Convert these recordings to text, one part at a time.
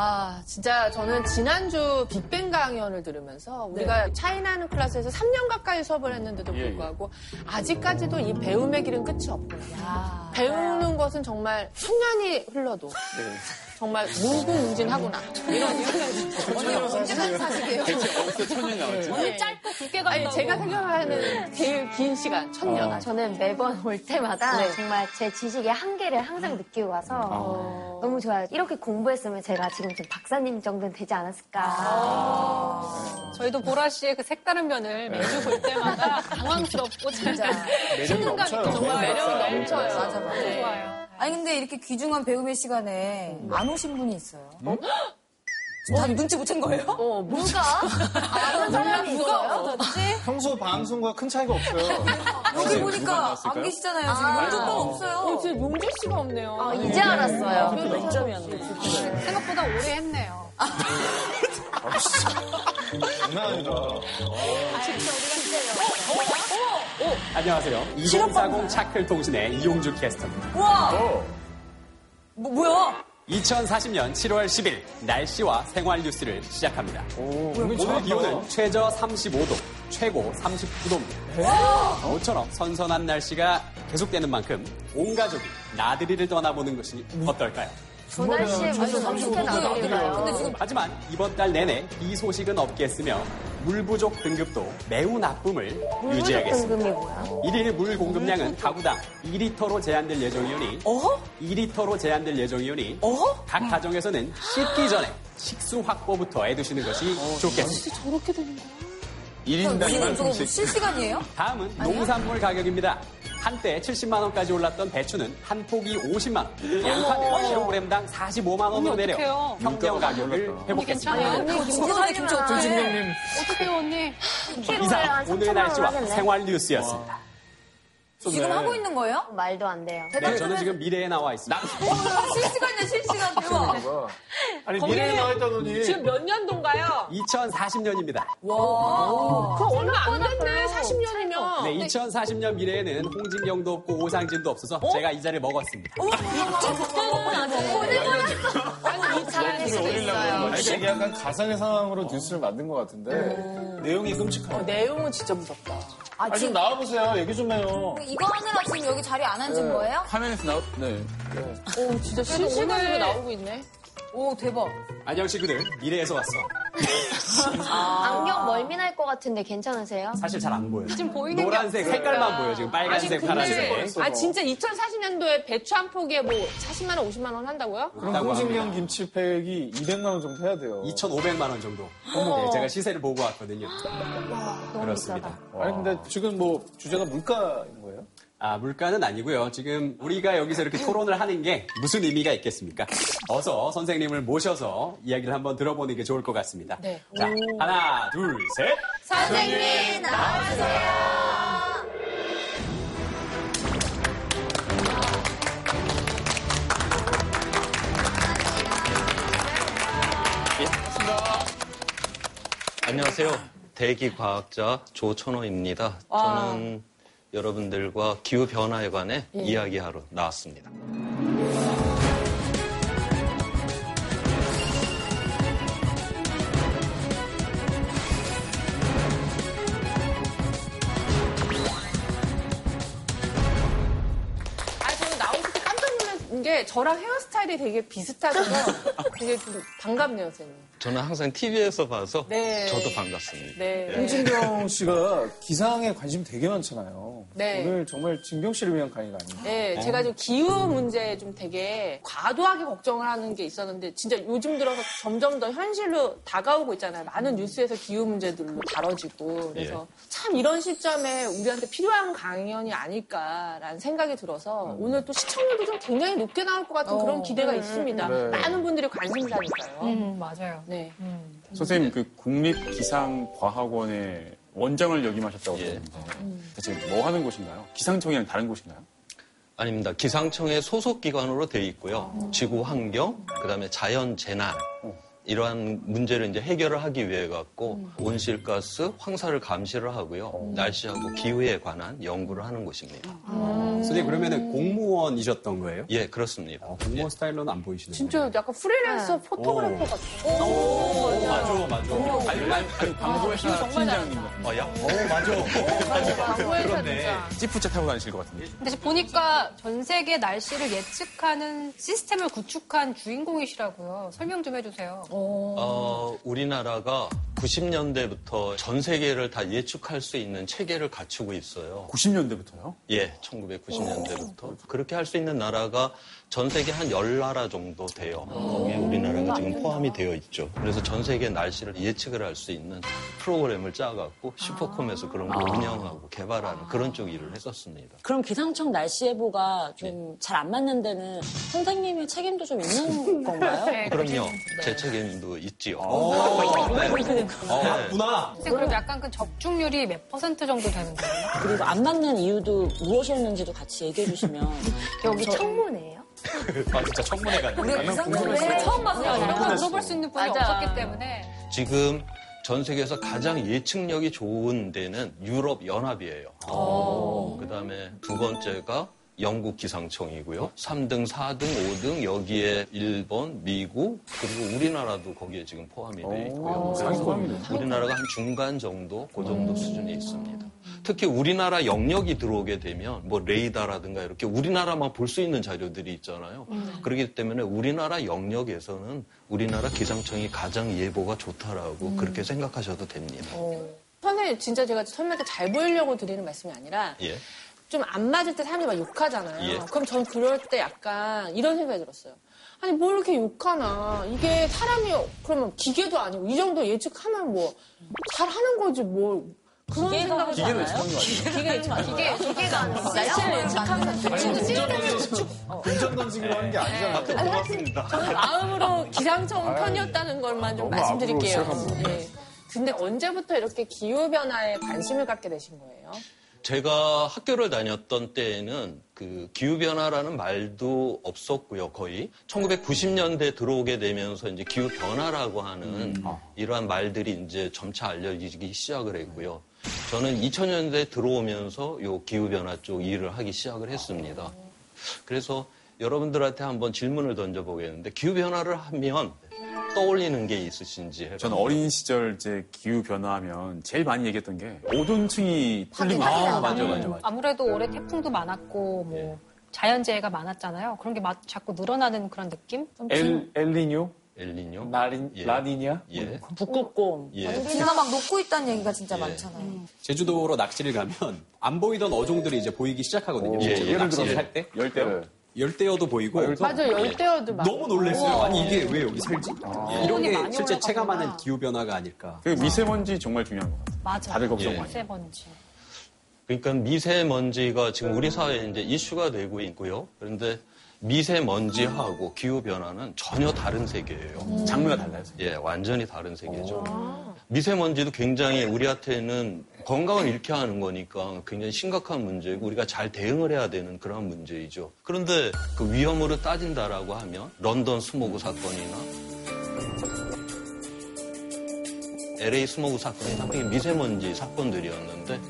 아, 진짜 저는 지난주 빅뱅 강연을 들으면서 우리가 차이나는 클래스에서 3년 가까이 수업을 했는데도 예, 예. 불구하고 아직까지도 이 배움의 길은 끝이 없구나. 배우는 것은 정말 천년이 흘러도 정말 무궁무진하구나. 이런 언니 언제까지 사시게요? 어디서 천년이 나왔지? 언니 짧고 굵게 아니, 간다고. 제가 생각하는 제일 긴 시간, 천년. 어. 저는 매번 올 때마다 네. 정말 제 지식의 한계를 항상 느끼고 와서 너무 좋아요. 이렇게 공부했으면 제가 지금 좀 박사님 정도는 되지 않았을까. 저희도 보라 씨의 그 색다른 면을 매주 볼 때마다 당황스럽고 진짜. 있고 정말 네. 매력이 네. 넘쳐요. 맞아, 맞아. 너무 좋아요. 아니 근데 이렇게 귀중한 배움의 시간에 안 오신 분이 있어요. 다 눈치 못 챈 거예요? 어, 누가? 아는 사람이 있어요? 평소 방송과 큰 차이가 없어요. 여기 보니까 안 계시잖아요. 지금 영주권 없어요. 어, 진짜 용재 씨가 없네요. 아, 이제 알았어요. 몇 점이었는데. 생각보다 오래 했네요. 장난 아니다. 안녕하세요. 2040 차클 통신의 이용주 캐스터입니다. 우와! 어. 뭐, 뭐야? 2040년 7월 10일 날씨와 생활 뉴스를 시작합니다. 오늘 기온은 최저 35도, 최고 39도입니다. 모처럼 선선한 날씨가 계속되는 만큼 온 가족이 나들이를 떠나보는 것이 어떨까요? 저 날씨에 무슨 어떻게 나들인가요? 하지만 이번 달 내내 이 소식은 없겠으며 물 부족 등급도 매우 나쁨을 유지하겠습니다. 등급이 뭐야? 1일 물 공급량은 가구당 2리터로 제한될 예정이오니 어? 2리터로 제한될 예정이오니 어? 각 가정에서는 씻기 전에 식수 확보부터 해두시는 것이 좋겠습니다. 1인당 지금 2만 저거 뭐 3씩. 실시간이에요? 다음은 농산물 가격입니다. 한때 70만 원까지 올랐던 배추는 한 포기 50만 원, 양파는 킬로그램당 45만 원으로 내려? 평경 가격을 회복했습니다. 김치전에 김치 어떡해. 어떡해요 언니? 이상 한 3천 오늘의 원 날씨와. 생활 뉴스였습니다. 지금 하고 있는 거예요? 말도 안 돼요. 네, 저는 지금 미래에 나와 있습니다. 실시간이야, 실시간. 대박. 아니 미래에 나와 있다더니 지금 몇 년도인가요? 2040년입니다. 그럼 얼마 안 됐네, 40년이면. 네, 2040년 미래에는 홍진경도 없고 오상진도 없어서 제가 이 자리를 먹었습니다. 아니, 이 차라리 수도 있어요. 아니, 이게 약간 가상의 상황으로 뉴스를 만든 것 같은데 내용이 끔찍하네. 어, 내용은 진짜 무섭다. 아, 아, 좀 지금 나와보세요. 얘기 좀 해요. 이거 하느라 지금 여기 자리 안 앉은 거예요? 화면에서 나왔, 네. 오, 진짜 실시간으로 나오고 있네. 오, 대박. 안녕 친구들, 미래에서 왔어. 안경 멀미날 것 같은데 괜찮으세요? 사실 잘 안 보여요. 지금 보이는 노란색 색깔만 보여 지금 빨간색, 파란색. 아, 진짜 2040년도에 배추 한 포기에 뭐 40만 원, 50만 원 한다고요? 그럼 홍진경. 김치팩이 200만 원 정도 해야 돼요. 2,500만 원 정도. 네, 제가 시세를 보고 왔거든요. 너무 그렇습니다. 비싸다. 아니 근데 지금 뭐 주제가 물가인 거예요? 아, 물가는 아니고요. 지금 우리가 여기서 이렇게 토론을 하는 게 무슨 의미가 있겠습니까? 어서 선생님을 모셔서 이야기를 한번 들어보는 게 좋을 것 같습니다. 네. 자, 하나, 둘, 셋. 선생님, 나와주세요. 안녕하세요. 대기 과학자 조천호입니다. 저는 여러분들과 기후 변화에 관해 이야기하러 나왔습니다. 아, 저는 나오실 때 깜짝 놀란 게 저랑 헤어스타일이 되게 비슷하셔서 되게 좀 반갑네요, 선생님. 저는 항상 TV에서 봐서 네. 저도 반갑습니다. 네. 홍진경 씨가 기상에 관심 되게 많잖아요. 네. 오늘 정말 진경 씨를 위한 강의가 아닌가. 네, 제가 지금 기후 문제에 좀 되게 과도하게 걱정을 하는 게 있었는데 진짜 요즘 들어서 점점 더 현실로 다가오고 있잖아요. 많은 뉴스에서 기후 문제들로 다뤄지고 그래서 참 이런 시점에 우리한테 필요한 강연이 아닐까라는 생각이 들어서 오늘 또 시청률도 좀 굉장히 높게 나올 것 같은 그런 기대가 있습니다. 네. 많은 분들이 관심사니까요. 음, 맞아요. 네. 선생님, 그 국립기상과학원의 원장을 역임하셨다고 예. 들었는데 대체 뭐 하는 곳인가요? 기상청이랑 다른 곳인가요? 아닙니다. 기상청의 소속 기관으로 되어 있고요. 지구 환경, 그다음에 자연 재난 이러한 문제를 이제 해결을 하기 위해 갖고 온실가스, 황사를 감시를 하고요. 날씨하고 기후에 관한 연구를 하는 곳입니다. 선생님 그러면은 공무원이셨던 거예요? 예, 그렇습니다. 어, 공무원 스타일로는 안 보이시네요. 진짜 약간 프리랜서 포토그래퍼 같아. 맞아, 맞아. 아니, 아니, 아니 광고회사 팀장님 같은 어, 야? 어, 맞아. 광고회사 진짜. 찌푸차 타고 다니실 것 같은데. 근데 보니까 전 세계 날씨를 예측하는 시스템을 구축한 주인공이시라고요. 설명 좀 해주세요. 어, 우리나라가 90년대부터 전 세계를 다 예측할 수 있는 체계를 갖추고 있어요. 90년대부터요? 예, 1990년대부터. 그렇게 할 수 있는 나라가 전 세계 한 10나라 정도 돼요. 거기에 우리나라가 지금 포함이 되어 있죠. 그래서 전 세계 날씨를 예측을 할 수 있는 프로그램을 짜갖고 슈퍼콤에서 그런 걸 운영하고 개발하는 그런 쪽 일을 했었습니다. 그럼 기상청 날씨 예보가 좀 잘 안 맞는 데는 선생님의 책임도 좀 있는 건가요? 네, 그럼요. 제 책임도 있지요. 왜 그렇게 된 거예요? 어, 맞구나. 선생님 그럼 약간 그 적중률이 몇 퍼센트 정도 되는 거예요? 그리고 안 맞는 이유도 무엇이었는지도 같이 얘기해 주시면 여기 청문회예요? 아, 진짜 청문회 같네. 우리가 기상청에 처음 봤어요. 이런 걸 물어볼 수 있는 분이 맞아. 없었기 때문에 지금 전 세계에서 가장 예측력이 좋은 데는 유럽 연합이에요. 그 다음에 두 번째가 영국 기상청이고요. 3등, 4등, 5등 여기에 일본, 미국 그리고 우리나라도 거기에 지금 포함이 돼 있고요. 그래서 우리나라가 한 중간 정도 그 정도 수준에 있습니다. 특히 우리나라 영역이 들어오게 되면 뭐 레이더라든가 이렇게 우리나라만 볼 수 있는 자료들이 있잖아요. 그렇기 때문에 우리나라 영역에서는 우리나라 기상청이 가장 예보가 좋다라고 그렇게 생각하셔도 됩니다. 선생님, 진짜 제가 선배한테 잘 보이려고 드리는 말씀이 아니라 예. 좀 안 맞을 때 사람들이 막 욕하잖아요. 예. 그럼 전 그럴 때 약간 이런 생각이 들었어요. 아니, 뭘 이렇게 욕하나. 이게 사람이, 그러면 기계도 아니고, 이 정도 예측하면 뭐, 잘하는 거지, 뭘. 그런 기계가 생각을 하지 않아요? 기계가 예측 아니에요. 이게 기계가? 날씨를 예측하는 금전 던지기로 하는 게 아니잖아요. 저는 마음으로 기상청 편이었다는 것만 좀 말씀드릴게요. 네. 근데 언제부터 이렇게 기후 변화에 관심을 갖게 되신 거예요? 제가 학교를 다녔던 때에는 그 기후변화라는 말도 없었고요, 거의. 1990년대 들어오게 되면서 이제 기후변화라고 하는 이러한 말들이 이제 점차 알려지기 시작을 했고요. 저는 2000년대 들어오면서 요 기후변화 쪽 일을 하기 시작을 했습니다. 그래서 여러분들한테 한번 질문을 던져보겠는데, 기후변화를 하면 떠올리는 게 있으신지 해봐요. 저는 어린 시절 이제 기후 변화하면 제일 많이 얘기했던 게 오존층이 풀리면 아, 맞아, 맞아, 맞아. 아무래도 올해 태풍도 많았고 뭐 자연재해가 많았잖아요. 그런 게 막 자꾸 늘어나는 그런 느낌? 엘, 엘리뇨? 엘니뇨? 라린, 예. 라니냐? 예. 북극곰. 예. 비가 막 녹고 있다는 얘기가 진짜 예. 많잖아요. 제주도로 낚시를 가면 안 보이던 어종들이 이제 보이기 시작하거든요. 예, 실제로 예. 낚시를 할 때. 열대요. 열대어도 보이고. 맞아, 열대어도 많고. 너무 놀랐어요. 아니, 이게 왜 여기 살지? 이런 게 많이 실제 올라가구나. 체감하는 기후 변화가 아닐까. 그 미세먼지 정말 중요한 것 같아요. 맞아. 다들 걱정 예. 많이. 미세먼지. 그러니까 미세먼지가 지금 우리 사회에 이제 이슈가 되고 있고요. 그런데 미세먼지하고 기후변화는 전혀 다른 세계예요. 장르가 달라요. 예, 완전히 다른 세계죠. 미세먼지도 굉장히 우리한테는 건강을 잃게 하는 거니까 굉장히 심각한 문제고 우리가 잘 대응을 해야 되는 그런 문제이죠. 그런데 그 위험으로 따진다라고 하면 런던 스모그 사건이나 LA 스모그 사건이 상당히 미세먼지 사건들이었는데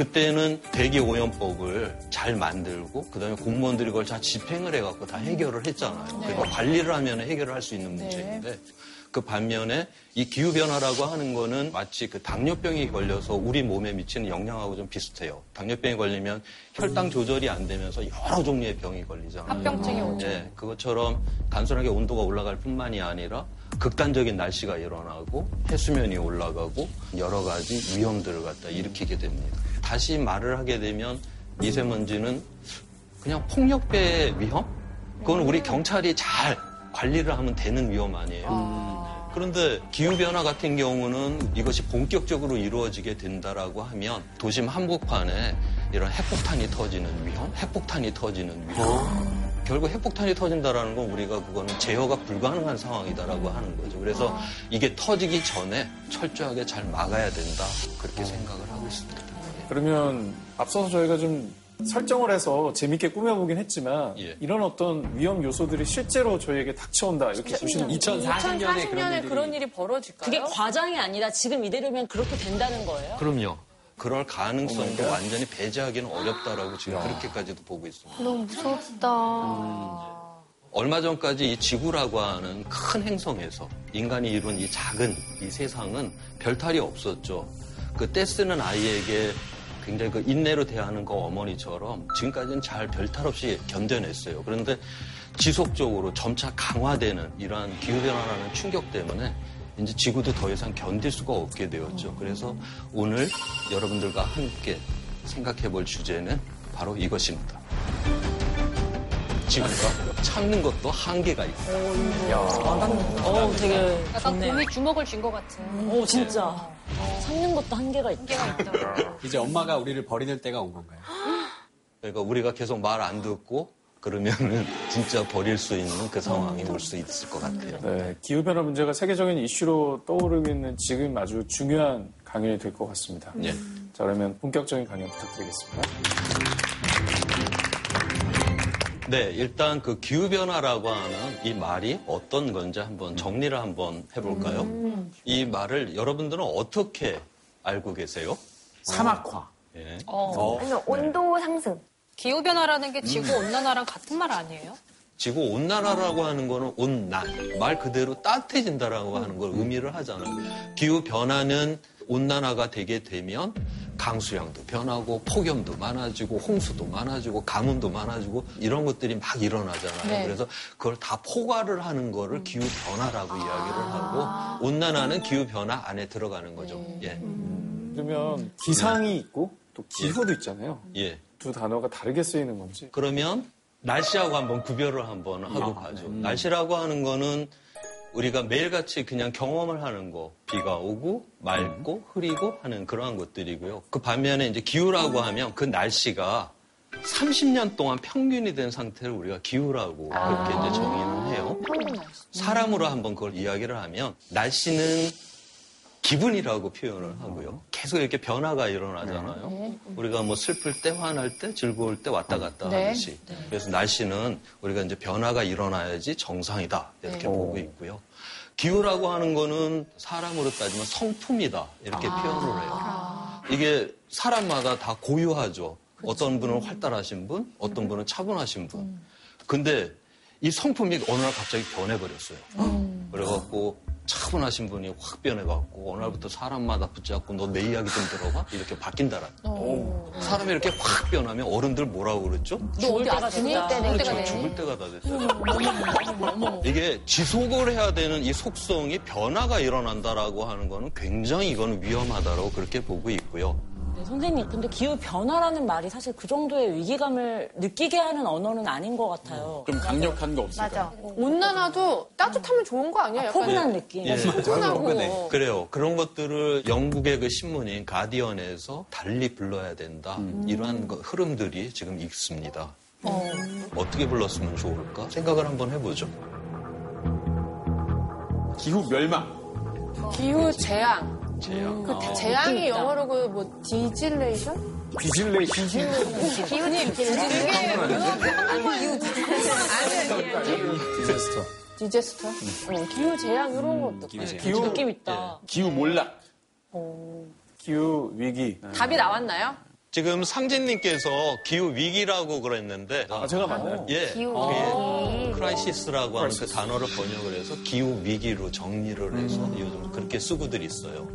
그때는 대기 오염법을 잘 만들고 그다음에 공무원들이 그걸 다 집행을 해갖고 다 해결을 했잖아요. 그러니까 관리를 하면 해결을 할 수 있는 문제인데 그 반면에 이 기후 변화라고 하는 거는 마치 그 당뇨병이 걸려서 우리 몸에 미치는 영향하고 좀 비슷해요. 당뇨병이 걸리면 혈당 조절이 안 되면서 여러 종류의 병이 걸리잖아요. 합병증이 오죠. 네, 그것처럼 단순하게 온도가 올라갈 뿐만이 아니라 극단적인 날씨가 일어나고 해수면이 올라가고 여러 가지 위험들을 갖다 일으키게 됩니다. 다시 말을 하게 되면 미세먼지는 그냥 폭력배의 위험? 그건 우리 경찰이 잘 관리를 하면 되는 위험 아니에요. 그런데 기후변화 같은 경우는 이것이 본격적으로 이루어지게 된다라고 하면 도심 한복판에 이런 핵폭탄이 터지는 위험, 핵폭탄이 터지는 위험. 결국 핵폭탄이 터진다라는 건 우리가 그거는 제어가 불가능한 상황이다라고 하는 거죠. 그래서 이게 터지기 전에 철저하게 잘 막아야 된다. 그렇게 생각을 하고 있습니다. 그러면 앞서서 저희가 좀 설정을 해서 재밌게 꾸며보긴 했지만 예. 이런 어떤 위험 요소들이 실제로 저희에게 닥쳐온다 이렇게 보시는 거죠. 2040년에 그런 2040년에 일이 그런 일이 벌어질까요? 그게 과장이 아니라 지금 이대로면 그렇게 된다는 거예요? 그럼요. 그럴 가능성도 완전히 배제하기는 어렵다라고 지금 그렇게까지도 보고 있습니다. 너무 무섭다. 얼마 전까지 이 지구라고 하는 큰 행성에서 인간이 이룬 이 작은 이 세상은 별탈이 없었죠. 그 떼쓰는 아이에게 굉장히 그 인내로 대하는 그 어머니처럼 지금까지는 잘 별탈 없이 견뎌냈어요. 그런데 지속적으로 점차 강화되는 이러한 기후변화라는 충격 때문에 이제 지구도 더 이상 견딜 수가 없게 되었죠. 그래서 오늘 여러분들과 함께 생각해 볼 주제는 바로 이것입니다. 지구가 참는 것도 한계가 있다. 어, 되게 약간. 곰이 주먹을 쥔 것 같은. 오, 진짜. 참는 것도 한계가 있다. 한계가 있다. 이제 엄마가 우리를 버리는 때가 온 건가요? 그러니까 우리가 계속 말 안 듣고 그러면은 진짜 버릴 수 있는 그 상황이 올 수 있을 것 같아요. 네, 기후변화 문제가 세계적인 이슈로 떠오르고 있는 지금 아주 중요한 강연이 될 것 같습니다. 예. 자, 그러면 본격적인 강연 부탁드리겠습니다. 네, 일단 그 기후변화라고 하는 이 말이 어떤 건지 한번 정리를 한번 해볼까요? 이 말을 여러분들은 어떻게 알고 계세요? 사막화. 예. 그러면 온도 상승. 기후변화라는 게 지구 온난화랑 같은 말 아니에요? 지구 온난화라고 하는 거는 온난 말 그대로 따뜻해진다라고 하는 걸 의미를 하잖아요. 기후 변화는 온난화가 되게 되면 강수량도 변하고 폭염도 많아지고 홍수도 많아지고 가뭄도 많아지고 이런 것들이 막 일어나잖아요. 네. 그래서 그걸 다 포괄을 하는 거를 기후 변화라고 이야기를 하고 온난화는 기후 변화 안에 들어가는 거죠. 예. 그러면 기상이 있고 또 기후도 있잖아요. 예. 두 단어가 다르게 쓰이는 건지. 그러면 날씨하고 한번 구별을 한번 하고 가죠. 날씨라고 하는 거는 우리가 매일같이 그냥 경험을 하는 거. 비가 오고, 맑고, 흐리고 하는 그러한 것들이고요. 그 반면에 이제 기후라고 하면 그 날씨가 30년 동안 평균이 된 상태를 우리가 기후라고 그렇게 이제 정의는 해요. 평균 날씨. 사람으로 한번 그걸 이야기를 하면 날씨는 기분이라고 표현을 하고요. 계속 이렇게 변화가 일어나잖아요. 우리가 뭐 슬플 때, 화날 때, 즐거울 때 왔다 갔다 네. 하듯이. 그래서 날씨는 우리가 이제 변화가 일어나야지 정상이다. 이렇게 보고 있고요. 기후라고 하는 거는 사람으로 따지면 성품이다. 이렇게 표현을 해요. 이게 사람마다 다 고유하죠. 어떤 분은 활달하신 분, 어떤 분은 차분하신 분. 근데 이 성품이 어느 날 갑자기 변해버렸어요. 그래갖고 차분하신 분이 확 변해갖고 어느 날부터 사람마다 붙잡고 너 내 이야기 좀 들어봐 이렇게 바뀐다라. 사람이 이렇게 확 변하면 어른들 뭐라고 그랬죠? 너 어디 아프니? 그렇죠. 죽을 때가 다 됐어요. 이게 지속을 해야 되는 이 속성이 변화가 일어난다라고 하는 거는 굉장히 이거는 위험하다라고 그렇게 보고 있고요. 네, 선생님, 근데 기후 변화라는 말이 사실 그 정도의 위기감을 느끼게 하는 언어는 아닌 것 같아요. 좀 강력한 거 없을까요? 맞아. 온난화도 따뜻하면 좋은 거 아니야? 약간 포근한 느낌. 예. 포근하고. 그래요. 그런 것들을 영국의 그 신문인 가디언에서 달리 불러야 된다. 이러한 그 흐름들이 지금 있습니다. 어떻게 불렀으면 좋을까? 생각을 한번 해보죠. 기후 멸망. 기후 재앙. 재앙. 그 아, 재앙이 영어로 그뭐 디질레이션? 비질레이션. 기운이 disaster. disaster? 어, 기후 재앙 이런 것도. 기후, 느낌 있다. 기후 몰락. 기후 위기. 답이 나왔나요? 지금 상진님께서 기후 위기라고 그랬는데 아, 제가 맞나요? 예, 기후 그게 위기. crisis라고 하는 그 단어를 번역을 해서 기후 위기로 정리를 해서 요즘 그렇게 쓰고들 있어요.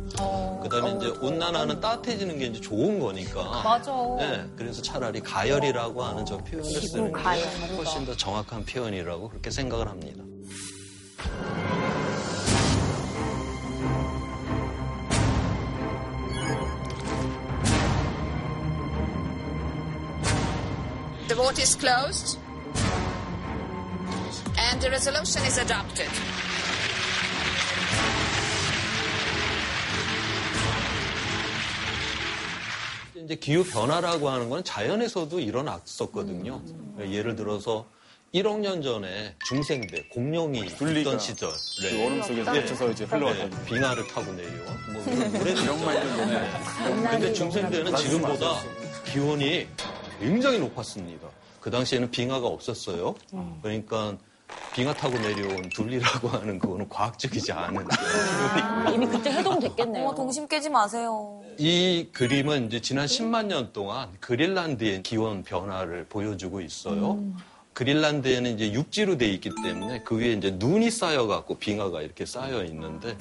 그다음에 이제 온난화는 따뜻해지는 게 이제 좋은 거니까. 맞아. 예, 그래서 차라리 가열이라고 하는 저 표현을 쓰는 게. 훨씬 더 정확한 표현이라고 그렇게 생각을 합니다. The vote is closed. And the resolution is adopted. 이제 기후 변화라고 하는 건 자연에서도 일어났었거든요. 예를 들어서 1억 년 전에 중생대 공룡이 있던 시절에 그 얼음 속에서 네. 갇혀서 이제 흘러왔거든요. 네, 빙하를 타고 내려와 뭐 이런 노래도 이런 말도 너무 근데 중생대는 지금보다 기온이 굉장히 높았습니다. 그 당시에는 빙하가 없었어요. 그러니까 빙하 타고 내려온 둘리라고 하는 그거는 과학적이지 않은 이미 그때 해동됐겠네요. 어머, 동심 깨지 마세요. 이 그림은 이제 지난 10만 년 동안 그린란드의 기온 변화를 보여주고 있어요. 그린란드에는 이제 육지로 돼 있기 때문에 그 위에 이제 눈이 쌓여갖고 빙하가 이렇게 쌓여 있는데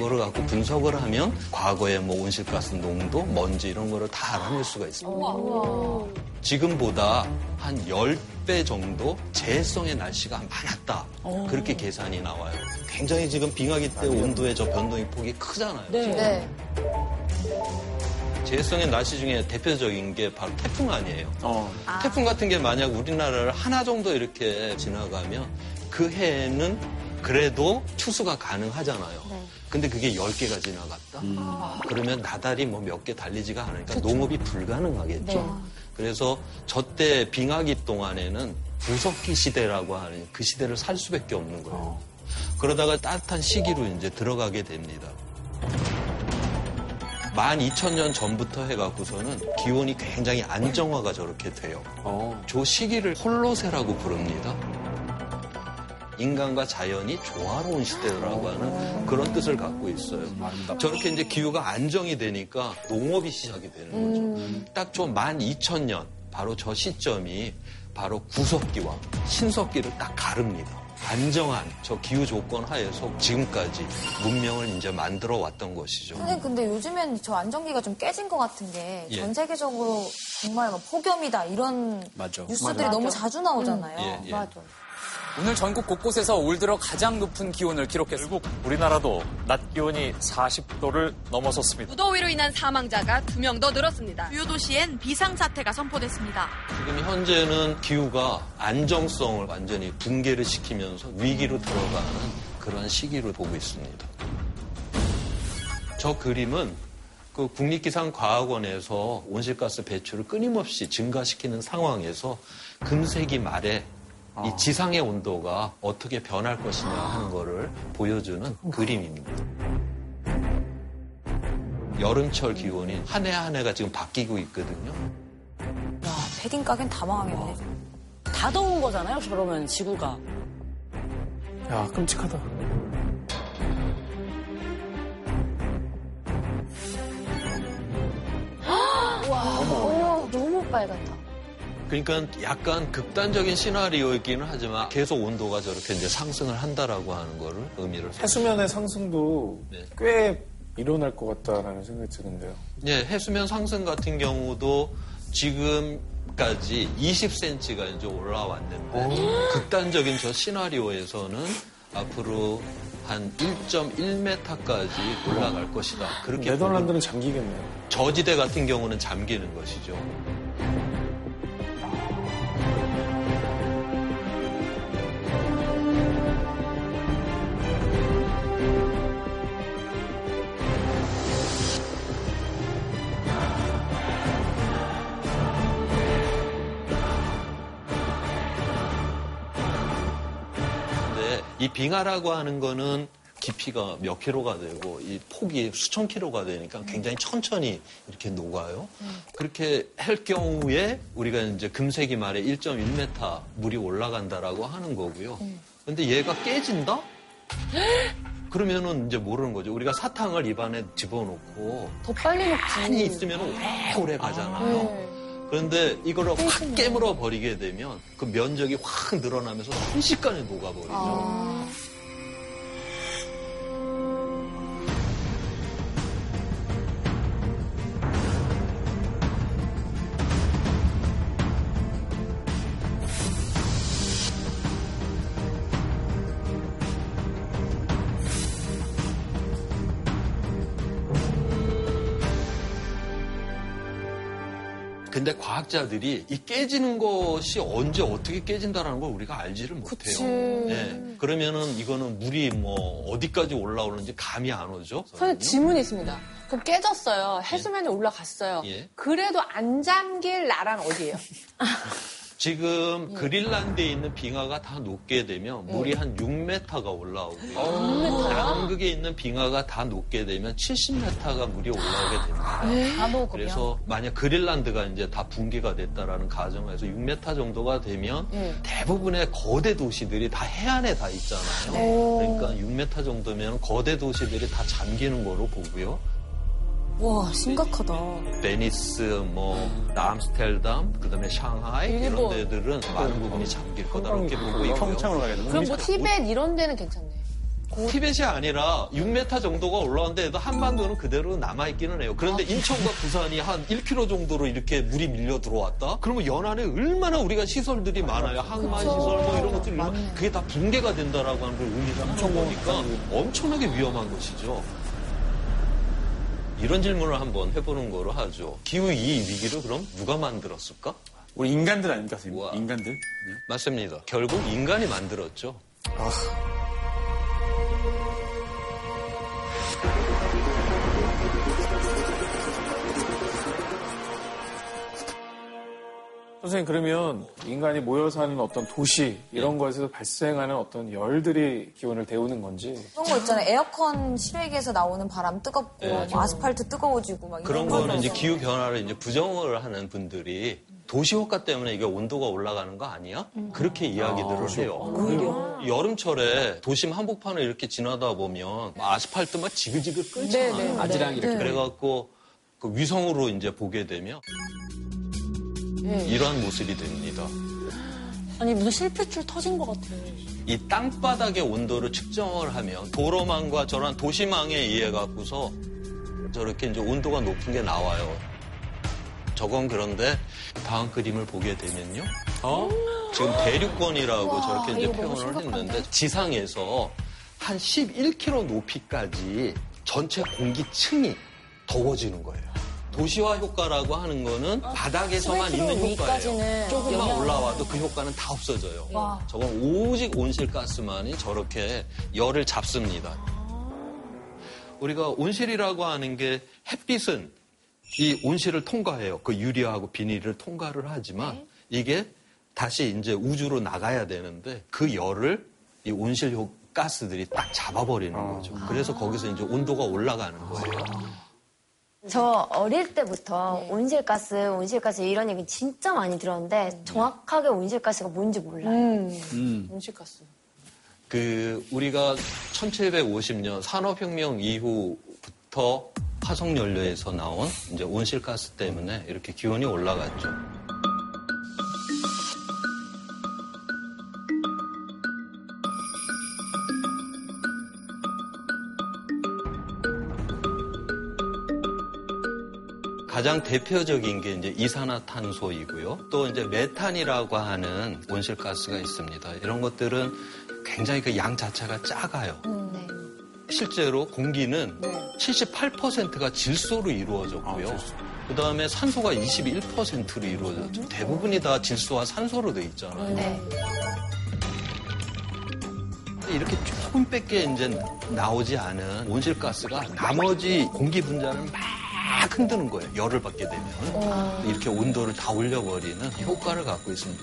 그거를 갖고 분석을 하면 과거에 뭐 온실가스 농도, 먼지 이런 거를 다 알아낼 수가 있습니다. 지금보다 한 10배 정도 재해성의 날씨가 많았다. 그렇게 계산이 나와요. 굉장히 지금 빙하기 때 온도의 저 변동의 폭이 크잖아요. 네. 재해성의 날씨 중에 대표적인 게 바로 태풍 아니에요. 어. 태풍 같은 게 만약 우리나라를 하나 정도 이렇게 지나가면 그 해에는 그래도 추수가 가능하잖아요. 근데 그게 10개가 지나갔다? 그러면 나달이 뭐 몇 개 달리지가 않으니까 농업이 불가능하겠죠. 그래서 저때 빙하기 동안에는 부석기 시대라고 하는 그 시대를 살 수밖에 없는 거예요. 그러다가 따뜻한 시기로 이제 들어가게 됩니다. 12,000년 전부터 해갖고서는 기온이 굉장히 안정화가 저렇게 돼요. 저 시기를 홀로세라고 부릅니다. 인간과 자연이 조화로운 시대라고 하는 그런 뜻을 갖고 있어요. 저렇게 이제 기후가 안정이 되니까 농업이 시작이 되는 거죠. 딱저 12,000년, 바로 저 시점이 바로 구석기와 신석기를 딱 가릅니다. 안정한 저 기후 조건 하에서 지금까지 문명을 이제 만들어 왔던 것이죠. 선생님, 근데 요즘엔 저 안정기가 좀 깨진 것 같은 게 예. 전 세계적으로 정말 막 폭염이다 이런 맞아. 뉴스들이 너무 자주 나오잖아요. 예, 예. 맞아. 오늘 전국 곳곳에서 올 들어 가장 높은 기온을 기록했습니다. 결국 우리나라도 낮 기온이 40도를 넘어섰습니다. 무더위로 인한 사망자가 두명더 늘었습니다. 주요 도시엔 비상사태가 선포됐습니다. 지금 현재는 기후가 안정성을 완전히 붕괴를 시키면서 위기로 들어가는 그런 시기로 보고 있습니다. 저 그림은 그 국립기상과학원에서 온실가스 배출을 끊임없이 증가시키는 상황에서 금세기 말에 이 지상의 온도가 어떻게 변할 것이냐 하는 거를 보여주는 그림입니다. 여름철 기온이 한 해 한 해가 지금 바뀌고 있거든요. 야, 패딩 가게는 다 망하겠네. 다 더운 거잖아요, 저러면 지구가. 야, 끔찍하다. 오, 너무 빨갛다. 그러니까 약간 극단적인 시나리오이기는 하지만 계속 온도가 저렇게 이제 상승을 한다라고 하는 거를 의미를 해수면의 상승도 네. 꽤 일어날 것 같다라는 생각이 드는데요. 예, 해수면 상승 같은 경우도 지금까지 20cm가 이제 올라왔는데 극단적인 저 시나리오에서는 앞으로 한 1.1m까지 올라갈 것이다. 그렇게 네덜란드는 잠기겠네요. 저지대 같은 경우는 잠기는 것이죠. 이 빙하라고 하는 거는 깊이가 몇 킬로가 되고 이 폭이 수천 킬로가 되니까 굉장히 천천히 이렇게 녹아요. 그렇게 할 경우에 우리가 이제 금세기 말에 1.1m 물이 올라간다라고 하는 거고요. 근데 얘가 깨진다? 그러면은 이제 모르는 거죠. 우리가 사탕을 입안에 집어넣고 더 빨리 녹지. 많이 있으면 오래오래 가잖아요. 그런데 이거를 확 깨물어 버리게 되면 그 면적이 확 늘어나면서 순식간에 녹아버리죠. 근 과학자들이 이 깨지는 것이 언제 어떻게 깨진다라는 걸 우리가 알지를 못해요. 네. 그러면은 이거는 물이 뭐 어디까지 올라오는지 감이 안 오죠. 선생님 질문이 있습니다. 그럼 깨졌어요. 해수면에 올라갔어요. 예. 그래도 안 잠길 나라는 어디예요? 지금 그린란드에 있는 빙하가 다 녹게 되면 물이 한 6m가 올라오고요. 6m 요? 남극에 있는 빙하가 다 녹게 되면 70m가 물이 올라오게 됩니다. 다 녹으면. 그래서 만약 그린란드가 이제 다 붕괴가 됐다라는 가정에서 6m 정도가 되면 예. 대부분의 거대 도시들이 다 해안에 다 있잖아요. 오. 그러니까 6m 정도면 거대 도시들이 다 잠기는 거로 보고요. 와, 심각하다. 베니스, 뭐 암스테르담, 그다음에 샹하이 이런 일본. 데들은 많은 부분이 잠길 거다 이렇게 보고 있고요. 평창으로 가야 되는 그럼 뭐 티벳 이런 데는 괜찮네. 티벳이 아니라 6m 정도가 올라왔는데도 한반도는 그대로 남아있기는 해요. 그런데 인천과 부산이 한 1km 정도로 이렇게 물이 밀려 들어왔다? 그러면 연안에 얼마나 우리가 시설들이 많아요. 항만 시설 뭐 이런 것들이 얼마나 그게 다 붕괴가 된다라고 하는 걸 의미하는 거니까 엄청나게 위험한 것이죠. 이런 질문을 한번 해보는 거로 하죠. 기후 이 위기를 그럼 누가 만들었을까? 우리 인간들 아닙니까, 선생님? 인간들? 네. 맞습니다. 결국 인간이 만들었죠. 선생님 그러면 인간이 모여 사는 어떤 도시 이런 것에서 발생하는 어떤 열들이 기온을 데우는 건지 그런 거 있잖아요. 에어컨 실외기에서 나오는 바람 뜨겁고, 네. 뭐 아스팔트 뜨거워지고 막 그런 이런 거는 이제. 기후 변화를 이제 부정을 하는 분들이 도시 효과 때문에 이게 온도가 올라가는 거 아니야? 그렇게 이야기들을 해요. 여름철에 도심 한복판을 이렇게 지나다 보면 아스팔트 막 지글지글 끓잖아요. 네, 네. 아지랑이 이렇게. 그래갖고 그 위성으로 이제 보게 되면 네. 이러한 모습이 됩니다. 아니 무슨 실핏줄 터진 것 같아. 이 땅바닥의 온도를 측정을 하면 도로망과 저런 도시망에 의해 갖고서 저렇게 이제 온도가 높은 게 나와요. 저건 그런데 다음 그림을 보게 되면요. 지금 대륙권이라고 저렇게 이제 표현을 했는데 지상에서 한 11km 높이까지 전체 공기층이 더워지는 거예요. 도시화 효과라고 하는 거는 바닥에서만 11km 있는 효과예요. 조금만 올라와도 그 효과는 다 없어져요. 와. 저건 오직 온실가스만이 저렇게 열을 잡습니다. 우리가 온실이라고 하는 게 햇빛은 이 온실을 통과해요. 그 유리하고 비닐을 통과를 하지만 이게 다시 이제 우주로 나가야 되는데 그 열을 이 온실 효 가스들이 딱 잡아버리는 거죠. 그래서 거기서 이제 온도가 올라가는 거예요. 저 어릴 때부터 온실가스, 온실가스 이런 얘기 진짜 많이 들었는데 정확하게 온실가스가 뭔지 몰라요. 음. 온실가스. 그 우리가 1750년 산업혁명 이후부터 화석연료에서 나온 이제 온실가스 때문에 이렇게 기온이 올라갔죠. 가장 대표적인 게 이제 이산화탄소이고요. 또 이제 메탄이라고 하는 온실가스가 있습니다. 이런 것들은 굉장히 그 양 자체가 작아요. 네. 실제로 공기는 78%가 질소로 이루어졌고요. 그 다음에 산소가 21%로 이루어졌죠. 대부분이 다 질소와 산소로 돼 있잖아요. 네. 이렇게 조금 밖에 이제 나오지 않은 온실가스가 나머지 공기 분자를 막 흔드는 거예요. 열을 받게 되면. 이렇게 온도를 다 올려버리는 효과를 갖고 있습니다.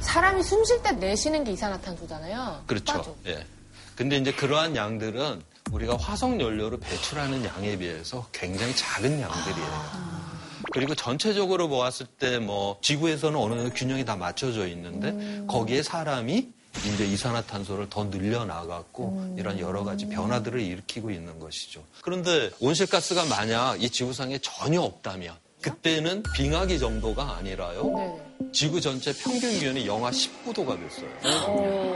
사람이 숨 쉴 때 내쉬는 게 이산화탄소잖아요. 그렇죠. 맞아. 예. 근데 이제 그러한 양들은 우리가 화석 연료로 배출하는 양에 비해서 굉장히 작은 양들이에요. 그리고 전체적으로 보았을 때 뭐 지구에서는 어느 정도 균형이 다 맞춰져 있는데 거기에 사람이 이제 이산화탄소를 더 늘려나갔고 이런 여러 가지 변화들을 일으키고 있는 것이죠. 그런데 온실가스가 만약 이 지구상에 전혀 없다면 그때는 빙하기 정도가 아니라요. 네. 지구 전체 평균 기온이 영하 19도가 됐어요.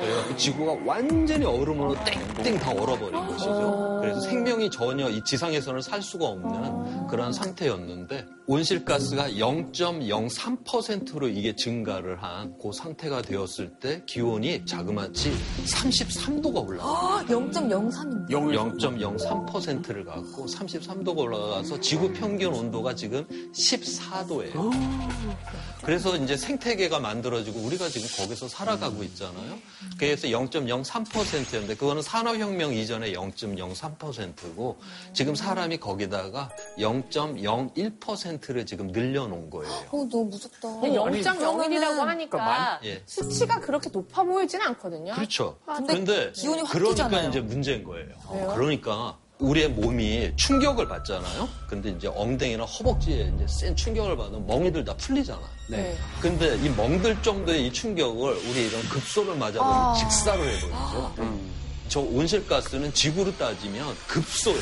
그래서 지구가 완전히 얼음으로 땡땡 다 얼어버린 것이죠. 그래서 생명이 전혀 이 지상에서는 살 수가 없는 그런 상태였는데 온실가스가 0.03%로 이게 증가를 한 그 상태가 되었을 때 기온이 자그마치 33도가 올라가요. 0.03인데. 0.03%를 갖고 33도가 올라가서 지구 평균 온도가 지금 14도예요. 그래서 이제 생태계가 만들어지고 우리가 지금 거기서 살아가고 있잖아요. 그래서 0.03%였는데 그거는 산업혁명 이전에 0.03%고 지금 사람이 거기다가 0.01%를 지금 늘려놓은 거예요. 어, 너무 무섭다. 근데 0.01이라고 하니까 만- 예. 수치가 그렇게 높아 보이지는 않거든요. 그렇죠. 근데 그런데 기온이 확 그러니까 뛰잖아요. 이제 문제인 거예요. 왜요? 그러니까 우리의 몸이 충격을 받잖아요. 근데 이제 엉덩이나 허벅지에 이제 센 충격을 받으면 멍이들 다 풀리잖아. 네. 근데 이 멍들 정도의 이 충격을 우리 이런 급소를 맞아보면 아. 직사로 해버리죠. 저 온실가스는 지구로 따지면 급소예요.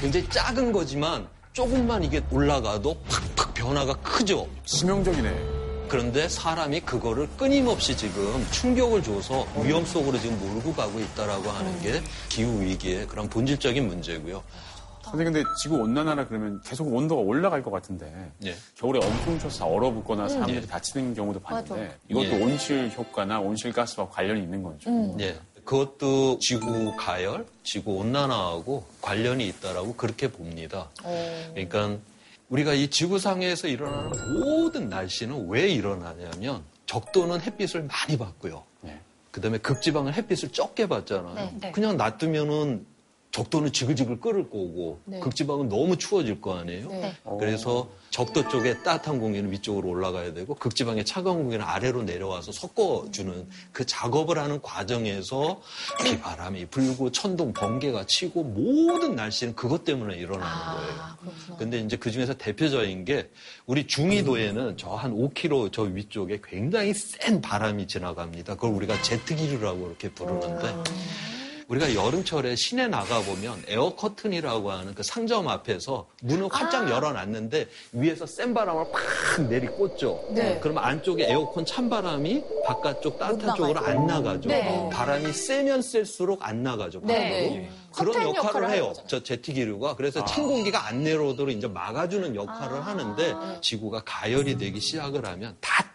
굉장히 작은 거지만 조금만 이게 올라가도 팍팍 변화가 크죠. 치명적이네. 그런데 사람이 그거를 끊임없이 지금 충격을 줘서 위험 속으로 지금 몰고 가고 있다라고 하는 게 기후 위기의 그런 본질적인 문제고요. 선생님 근데 지구 온난화라 그러면 계속 온도가 올라갈 것 같은데 예. 겨울에 엄청 춰서 얼어붙거나 음. 사람들이 예. 다치는 경우도 봤는데 맞아. 이것도 예. 온실 효과나 온실가스와 관련이 있는 거죠. 예. 그것도 지구 가열, 지구 온난화하고 관련이 있다라고 그렇게 봅니다. 그러니까 우리가 이 지구상에서 일어나는 모든 날씨는 왜 일어나냐면 적도는 햇빛을 많이 받고요. 그다음에 극지방은 햇빛을 적게 받잖아요. 네, 네. 그냥 놔두면은 적도는 지글지글 끓을 거고 네. 극지방은 너무 추워질 거 아니에요. 네. 그래서 적도 쪽에 따뜻한 공기는 위쪽으로 올라가야 되고 극지방에 차가운 공기는 아래로 내려와서 섞어주는 그 작업을 하는 과정에서 비바람이 불고 천둥 번개가 치고 모든 날씨는 그것 때문에 일어나는 거예요. 근데 이제 그 중에서 대표적인 게 우리 중위도에는 저 한 5km 저 위쪽에 굉장히 센 바람이 지나갑니다. 그걸 우리가 제트기류라고 이렇게 부르는데 우리가 여름철에 시내 나가 보면 에어 커튼이라고 하는 그 상점 앞에서 문을 활짝 열어놨는데 위에서 센 바람을 팍 내리꽂죠. 네. 그러면 안쪽에 에어컨 찬 바람이 바깥쪽 따뜻한 못 쪽으로. 안 나가죠. 네. 바람이 세면 셀수록 안 나가죠. 네. 네. 그런 역할을 역할을 해요. 저 제트기류가. 그래서 찬 공기가 안 내려오도록 이제 막아주는 역할을 하는데 지구가 가열이 되기 시작을 하면 다